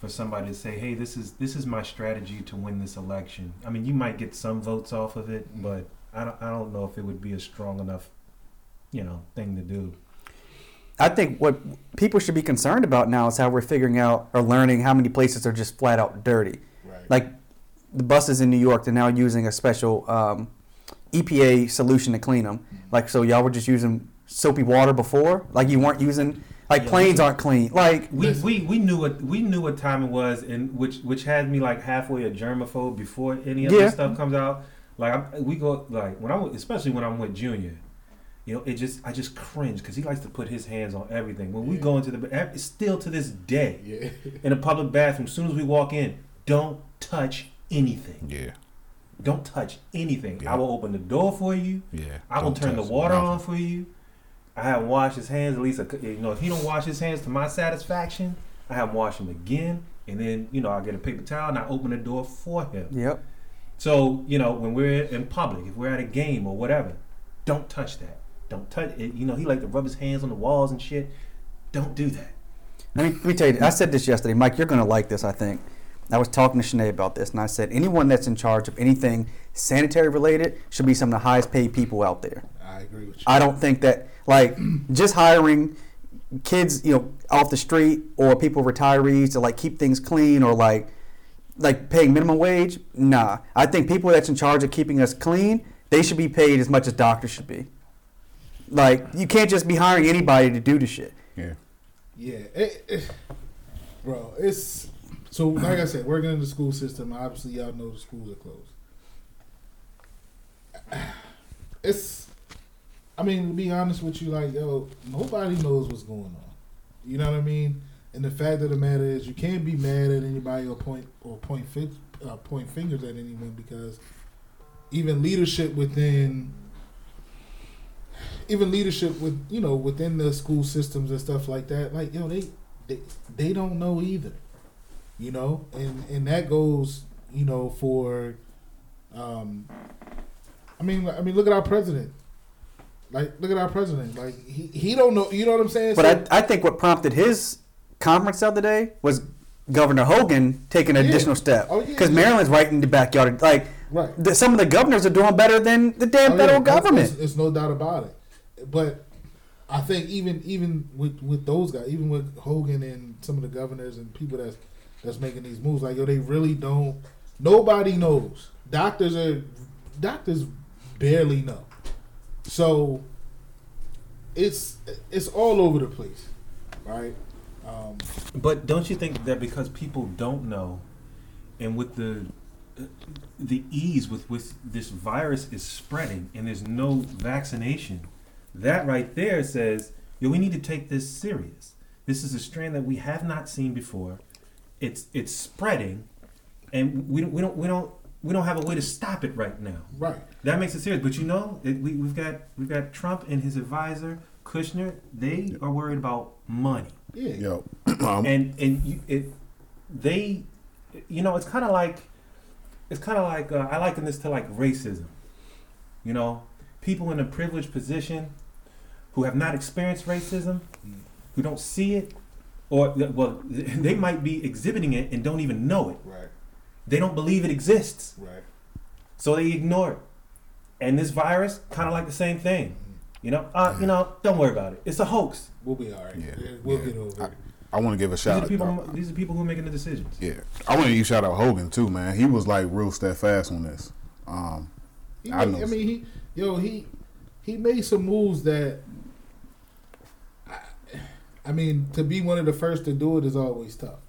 for somebody to say, "Hey, this is this is my strategy to win this election." I mean, you might get some votes off of it, but I don't I don't know if it would be a strong enough, you know, thing to do. I think what people should be concerned about now is how we're figuring out or learning how many places are just flat out dirty. Right. Like the buses in New York, they're now using a special um, EPA solution to clean them. Like, so y'all were just using soapy water before? Like, you weren't using, like, Yeah, planes aren't clean. Like, We, we, we knew what we knew what time it was, and which which had me like halfway a germaphobe before any of Yeah. this stuff comes out. Like I, we go like when I am especially when I'm with Junior, you know, it just I just cringe because he likes to put his hands on everything. When we Yeah. go into the ba- it's still to this day Yeah. in a public bathroom. As soon as we walk in, don't touch anything. yeah, Don't touch anything. Yeah. I will open the door for you. yeah. I will Don't turn the water nothing. on for you. I have him wash his hands at least. A, you know, if he don't wash his hands to my satisfaction, I have him wash them again, and then you know I get a paper towel and I open the door for him. yep. So you know when we're in public, if we're at a game or whatever, don't touch that. Don't touch it. You know he like to rub his hands on the walls and shit. Don't do that. Let me, let me tell you, I said this yesterday. Mike, you're going to like this, I think. I was talking to Shanae about this, and I said anyone that's in charge of anything sanitary related should be some of the highest paid people out there. I agree with you. I don't think that like just hiring kids, you know, off the street or people retirees to like keep things clean or like like paying minimum wage. Nah, I think people that's in charge of keeping us clean, they should be paid as much as doctors should be. Like you can't just be hiring anybody to do the shit. Yeah. Yeah, it, it- bro, it's so like I said, working in the school system. Obviously, y'all know the schools are closed. It's, I mean, to be honest with you, like yo, nobody knows what's going on. You know what I mean? And the fact of the matter is, you can't be mad at anybody or point or point fi- uh, point fingers at anyone because even leadership within even leadership with you know within the school systems and stuff like that like yo they they, they don't know either you know and and that goes you know for um i mean i mean look at our president like look at our president like he, he don't know you know what i'm saying But So- I, I think what prompted his conference the other day was Governor Hogan taking an Yeah. additional step Oh, yeah, because yeah. Maryland's right in the backyard. Like right the, some of the governors are doing better than the damn Oh, federal government. There's, it's no doubt about it. But I think even even with with those guys, even with Hogan and some of the governors and people that's that's making these moves, like yo, they really don't. Nobody knows. Doctors are doctors barely know. So it's it's all over the place, right? Um, But don't you think that because people don't know, and with the the ease with which this virus is spreading, and there's no vaccination, that right there says, yo, we need to take this serious. This is a strand that we have not seen before. It's it's spreading, and we we don't we don't we don't have a way to stop it right now. right. That makes it serious. But you know, it, we, we've got we've got Trump and his advisor Kushner. They are worried about money Yeah. Yo. um, and and you, it they you know it's kind of like it's kind of like uh, I liken this to like racism. You know, people in a privileged position who have not experienced racism, who don't see it, or well, they might be exhibiting it and don't even know it. Right. They don't believe it exists, Right. so they ignore it. And this virus, kind of like the same thing. You know, uh, you know, don't worry about it. It's a hoax. We'll be all right. Yeah, We'll yeah. get over it. I want to give a These are shout. the people. uh, these are people who are making the decisions. yeah, I want to give shout out Hogan too, man. He was like real steadfast on this. Um, He I made- I mean, he yo he he made some moves that. I, I mean, to be one of the first to do it is always tough,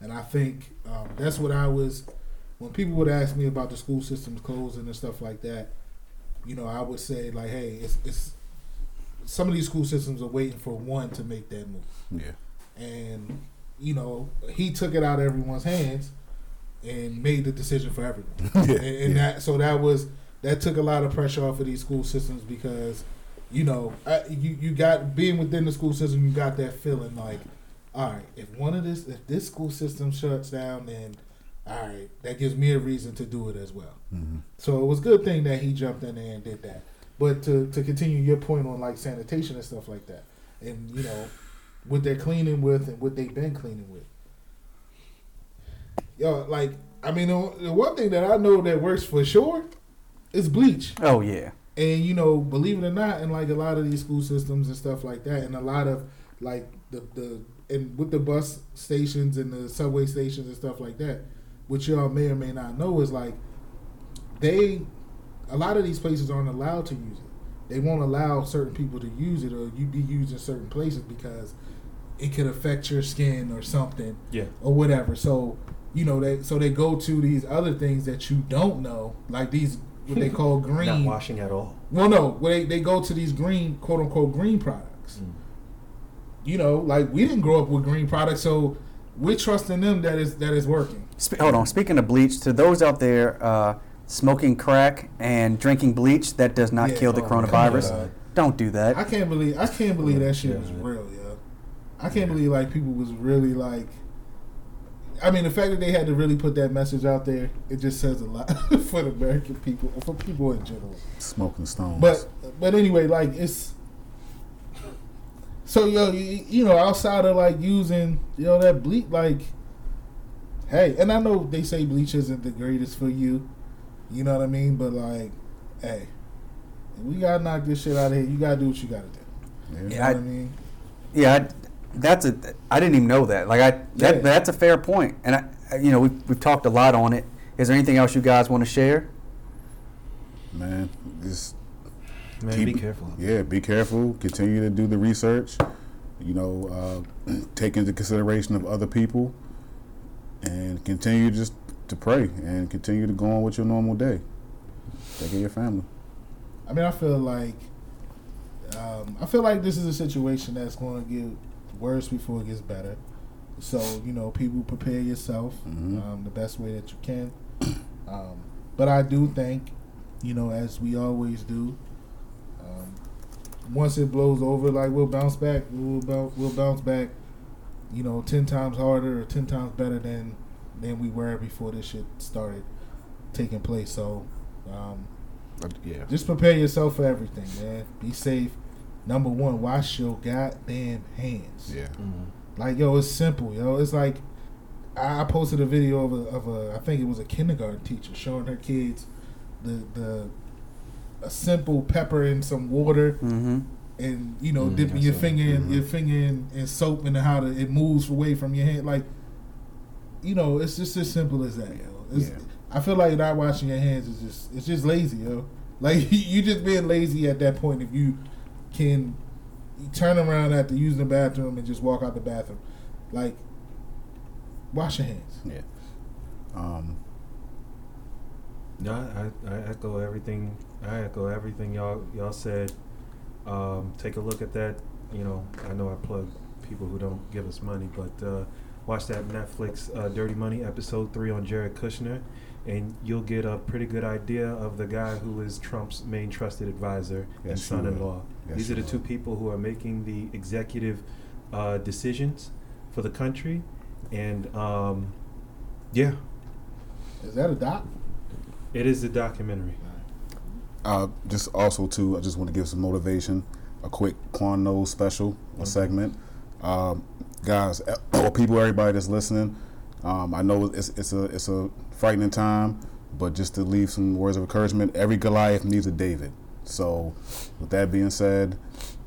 and I think um, that's what I was. When people would ask me about the school systems closing and stuff like that, you know, I would say like, "Hey, it's, it's some of these school systems are waiting for one to make that move." yeah, and you know he took it out of everyone's hands and made the decision for everyone Yeah, and, and yeah. that so that was that took a lot of pressure off of these school systems because you know I, you you got being within the school system you got that feeling like all right if one of this if this school system shuts down then all right that gives me a reason to do it as well Mhm. so it was a good thing that he jumped in there and did that. But to, to continue your point on like sanitation and stuff like that, and you know, what they're cleaning with and what they've been cleaning with. Yo, like I mean, the the one thing that I know that works for sure is bleach. Oh yeah. And you know, believe it or not, in like a lot of these school systems and stuff like that, and a lot of like the the and with the bus stations and the subway stations and stuff like that, which y'all may or may not know is like they a lot of these places aren't allowed to use it. They won't allow certain people to use it or you be used in certain places because it could affect your skin or something Yeah. or whatever. So you know they so they go to these other things that you don't know, like these what they call green. Not washing at all. Well, no, well, they they go to these green quote unquote green products. Mm. You know, like we didn't grow up with green products, so we're trusting them that is that is working. Sp- hold on. Speaking of bleach, to those out there uh, smoking crack and drinking bleach, that does not Yeah, kill the oh, coronavirus. Don't do that. I can't believe I can't believe that shit Yeah, was man. real, yo. I can't believe like people was really like. I mean, the fact that they had to really put that message out there, it just says a lot for the American people, for people in general. smoking stones. But but anyway, like it's so yo, you, you know, outside of like using you know that bleach, like hey, and I know they say bleach isn't the greatest for you. You know what I mean? But like, hey, we gotta knock this shit out of here. You gotta do what you gotta do. Yeah. You know Yeah, I- what I mean? Yeah, I, that's a. I didn't even know that. Like I, that, Yeah. that's a fair point. point, and I, I- you know, we've we've talked a lot on it. Is there anything else you guys want to share? Man, just Man, Keep- be careful. yeah, be careful. Continue to do the research. You know, uh, take into consideration of other people, and continue just to pray and continue to go on with your normal day. Take care of your family. I mean, I feel like, um, I feel like this is a situation that's going to get worse before it gets better. So you know, people prepare yourself Mhm. um, the best way that you can. Um, but I do think, you know, as we always do, once it blows over, like we'll bounce back. We'll bounce, we'll bounce back. You know, ten times harder or ten times better than than we were before this shit started taking place. So. Um, yeah. just prepare yourself for everything, man. Be safe. Number one, wash your goddamn hands. Yeah. Like, yo, it's simple, yo. It's like I I posted a video of a, of a I think it was a kindergarten teacher showing her kids the the a simple pepper and some water Mm-hmm. and you know Mm, dipping your finger in Mhm. your finger in, in soap and how to, it moves away from your hand. Like, you know, it's just as simple as that, yo. It's, Yeah. I feel like not washing your hands is just it's just lazy, yo. Like you just being lazy at that point if you can turn around after using the bathroom and just walk out the bathroom. Like wash your hands. Yeah. Um, No, I, I echo everything. I echo everything y'all y'all said. Um, take a look at that. You know, I know I plug people who don't give us money, but uh, watch that Netflix uh, Dirty Money episode three on Jared Kushner, and you'll get a pretty good idea of the guy who is Trump's main trusted advisor and Yes, you will. son-in-law. Yes, These are the two will. people who are making the executive uh, decisions for the country, and um, yeah, Is that a doc? It is a documentary. Uh, just also too, I just want to give some motivation. A quick Quan Knows special, a segment. Um, guys, or people, everybody that's listening, um, I know it's it's a it's a frightening time, but just to leave some words of encouragement. Every Goliath needs a David. So, with that being said,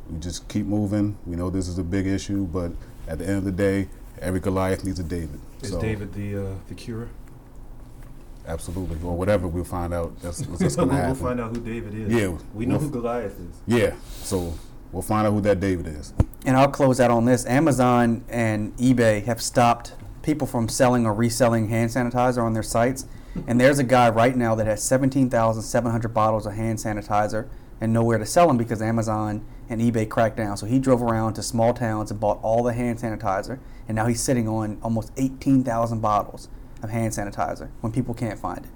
we just keep moving. We know this is a big issue, but at the end of the day, every Goliath needs a David. Is so, David the uh, the cure? Absolutely, or whatever. We'll find out. That's, that's going to we'll find out who David is. Yeah, we know we'll- who Goliath is. Yeah, so we'll find out who that David is. And I'll close out on this. Amazon and eBay have stopped people from selling or reselling hand sanitizer on their sites. And there's a guy right now that has 17,700 bottles of hand sanitizer and nowhere to sell them because Amazon and eBay cracked down. So he drove around to small towns and bought all the hand sanitizer. And now he's sitting on almost 18,000 bottles of hand sanitizer when people can't find it.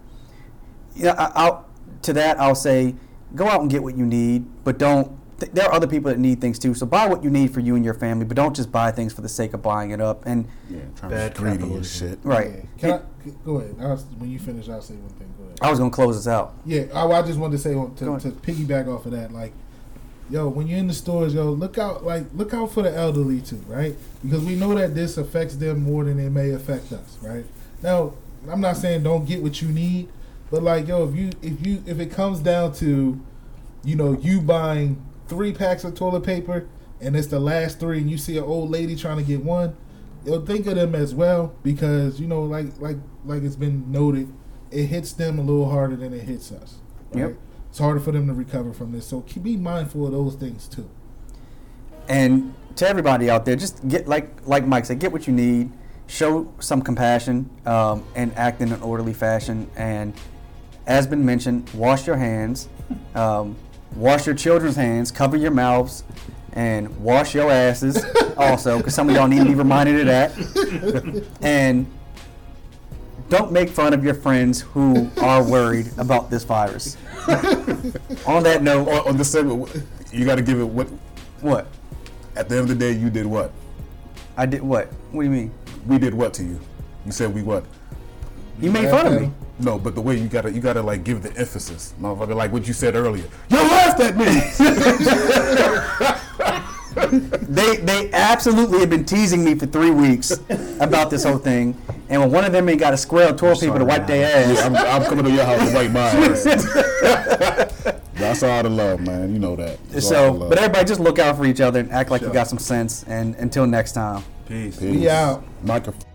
Yeah, I, I'll, to that I'll say, go out and get what you need, but don't. Th- there are other people that need things too, so buy what you need for you and your family, but don't just buy things for the sake of buying it up. And Yeah, trying Bad to be greedy and capitalism. shit. right, Yeah. Can I go ahead? I was, when you finish, I'll say one thing. Go ahead. I was gonna close this out. Yeah, I, I just wanted to say to, to piggyback off of that, like, yo, when you're in the stores, yo, look out, like, look out for the elderly too, right? Because we know that this affects them more than it may affect us, right? Now, I'm not saying don't get what you need, but like, yo, if you if you if it comes down to, you know, you buying three packs of toilet paper and it's the last three, and you see an old lady trying to get one, yo, think of them as well because you know, like like like it's been noted, it hits them a little harder than it hits us. Right? Yep. It's harder for them to recover from this, so keep, be mindful of those things too. And to everybody out there, just get like like Mike said, get what you need, show some compassion, um, and act in an orderly fashion. And as been mentioned, wash your hands, um, wash your children's hands, cover your mouths, and wash your asses also, because some of y'all need to be reminded of that. And don't make fun of your friends who are worried about this virus. On that note, On, on this segment, you got to give it what. what? At the end of the day, you did what? I did what? What do you mean? We did what to you? You said we what? You made fun of me. No, but the way you gotta, you gotta like give the emphasis, motherfucker. Like what you said earlier. You laughed at me. They they absolutely have been teasing me for three weeks about this whole thing, And when one of them ain't got a square of toilet paper to wipe their ass, Yeah, I'm, I'm coming to your house to wipe my ass. That's all the love, man. You know that. That's so, but everybody just look out for each other and act like you got some sense. And until next time. Peace. Peace. We out. Microphone.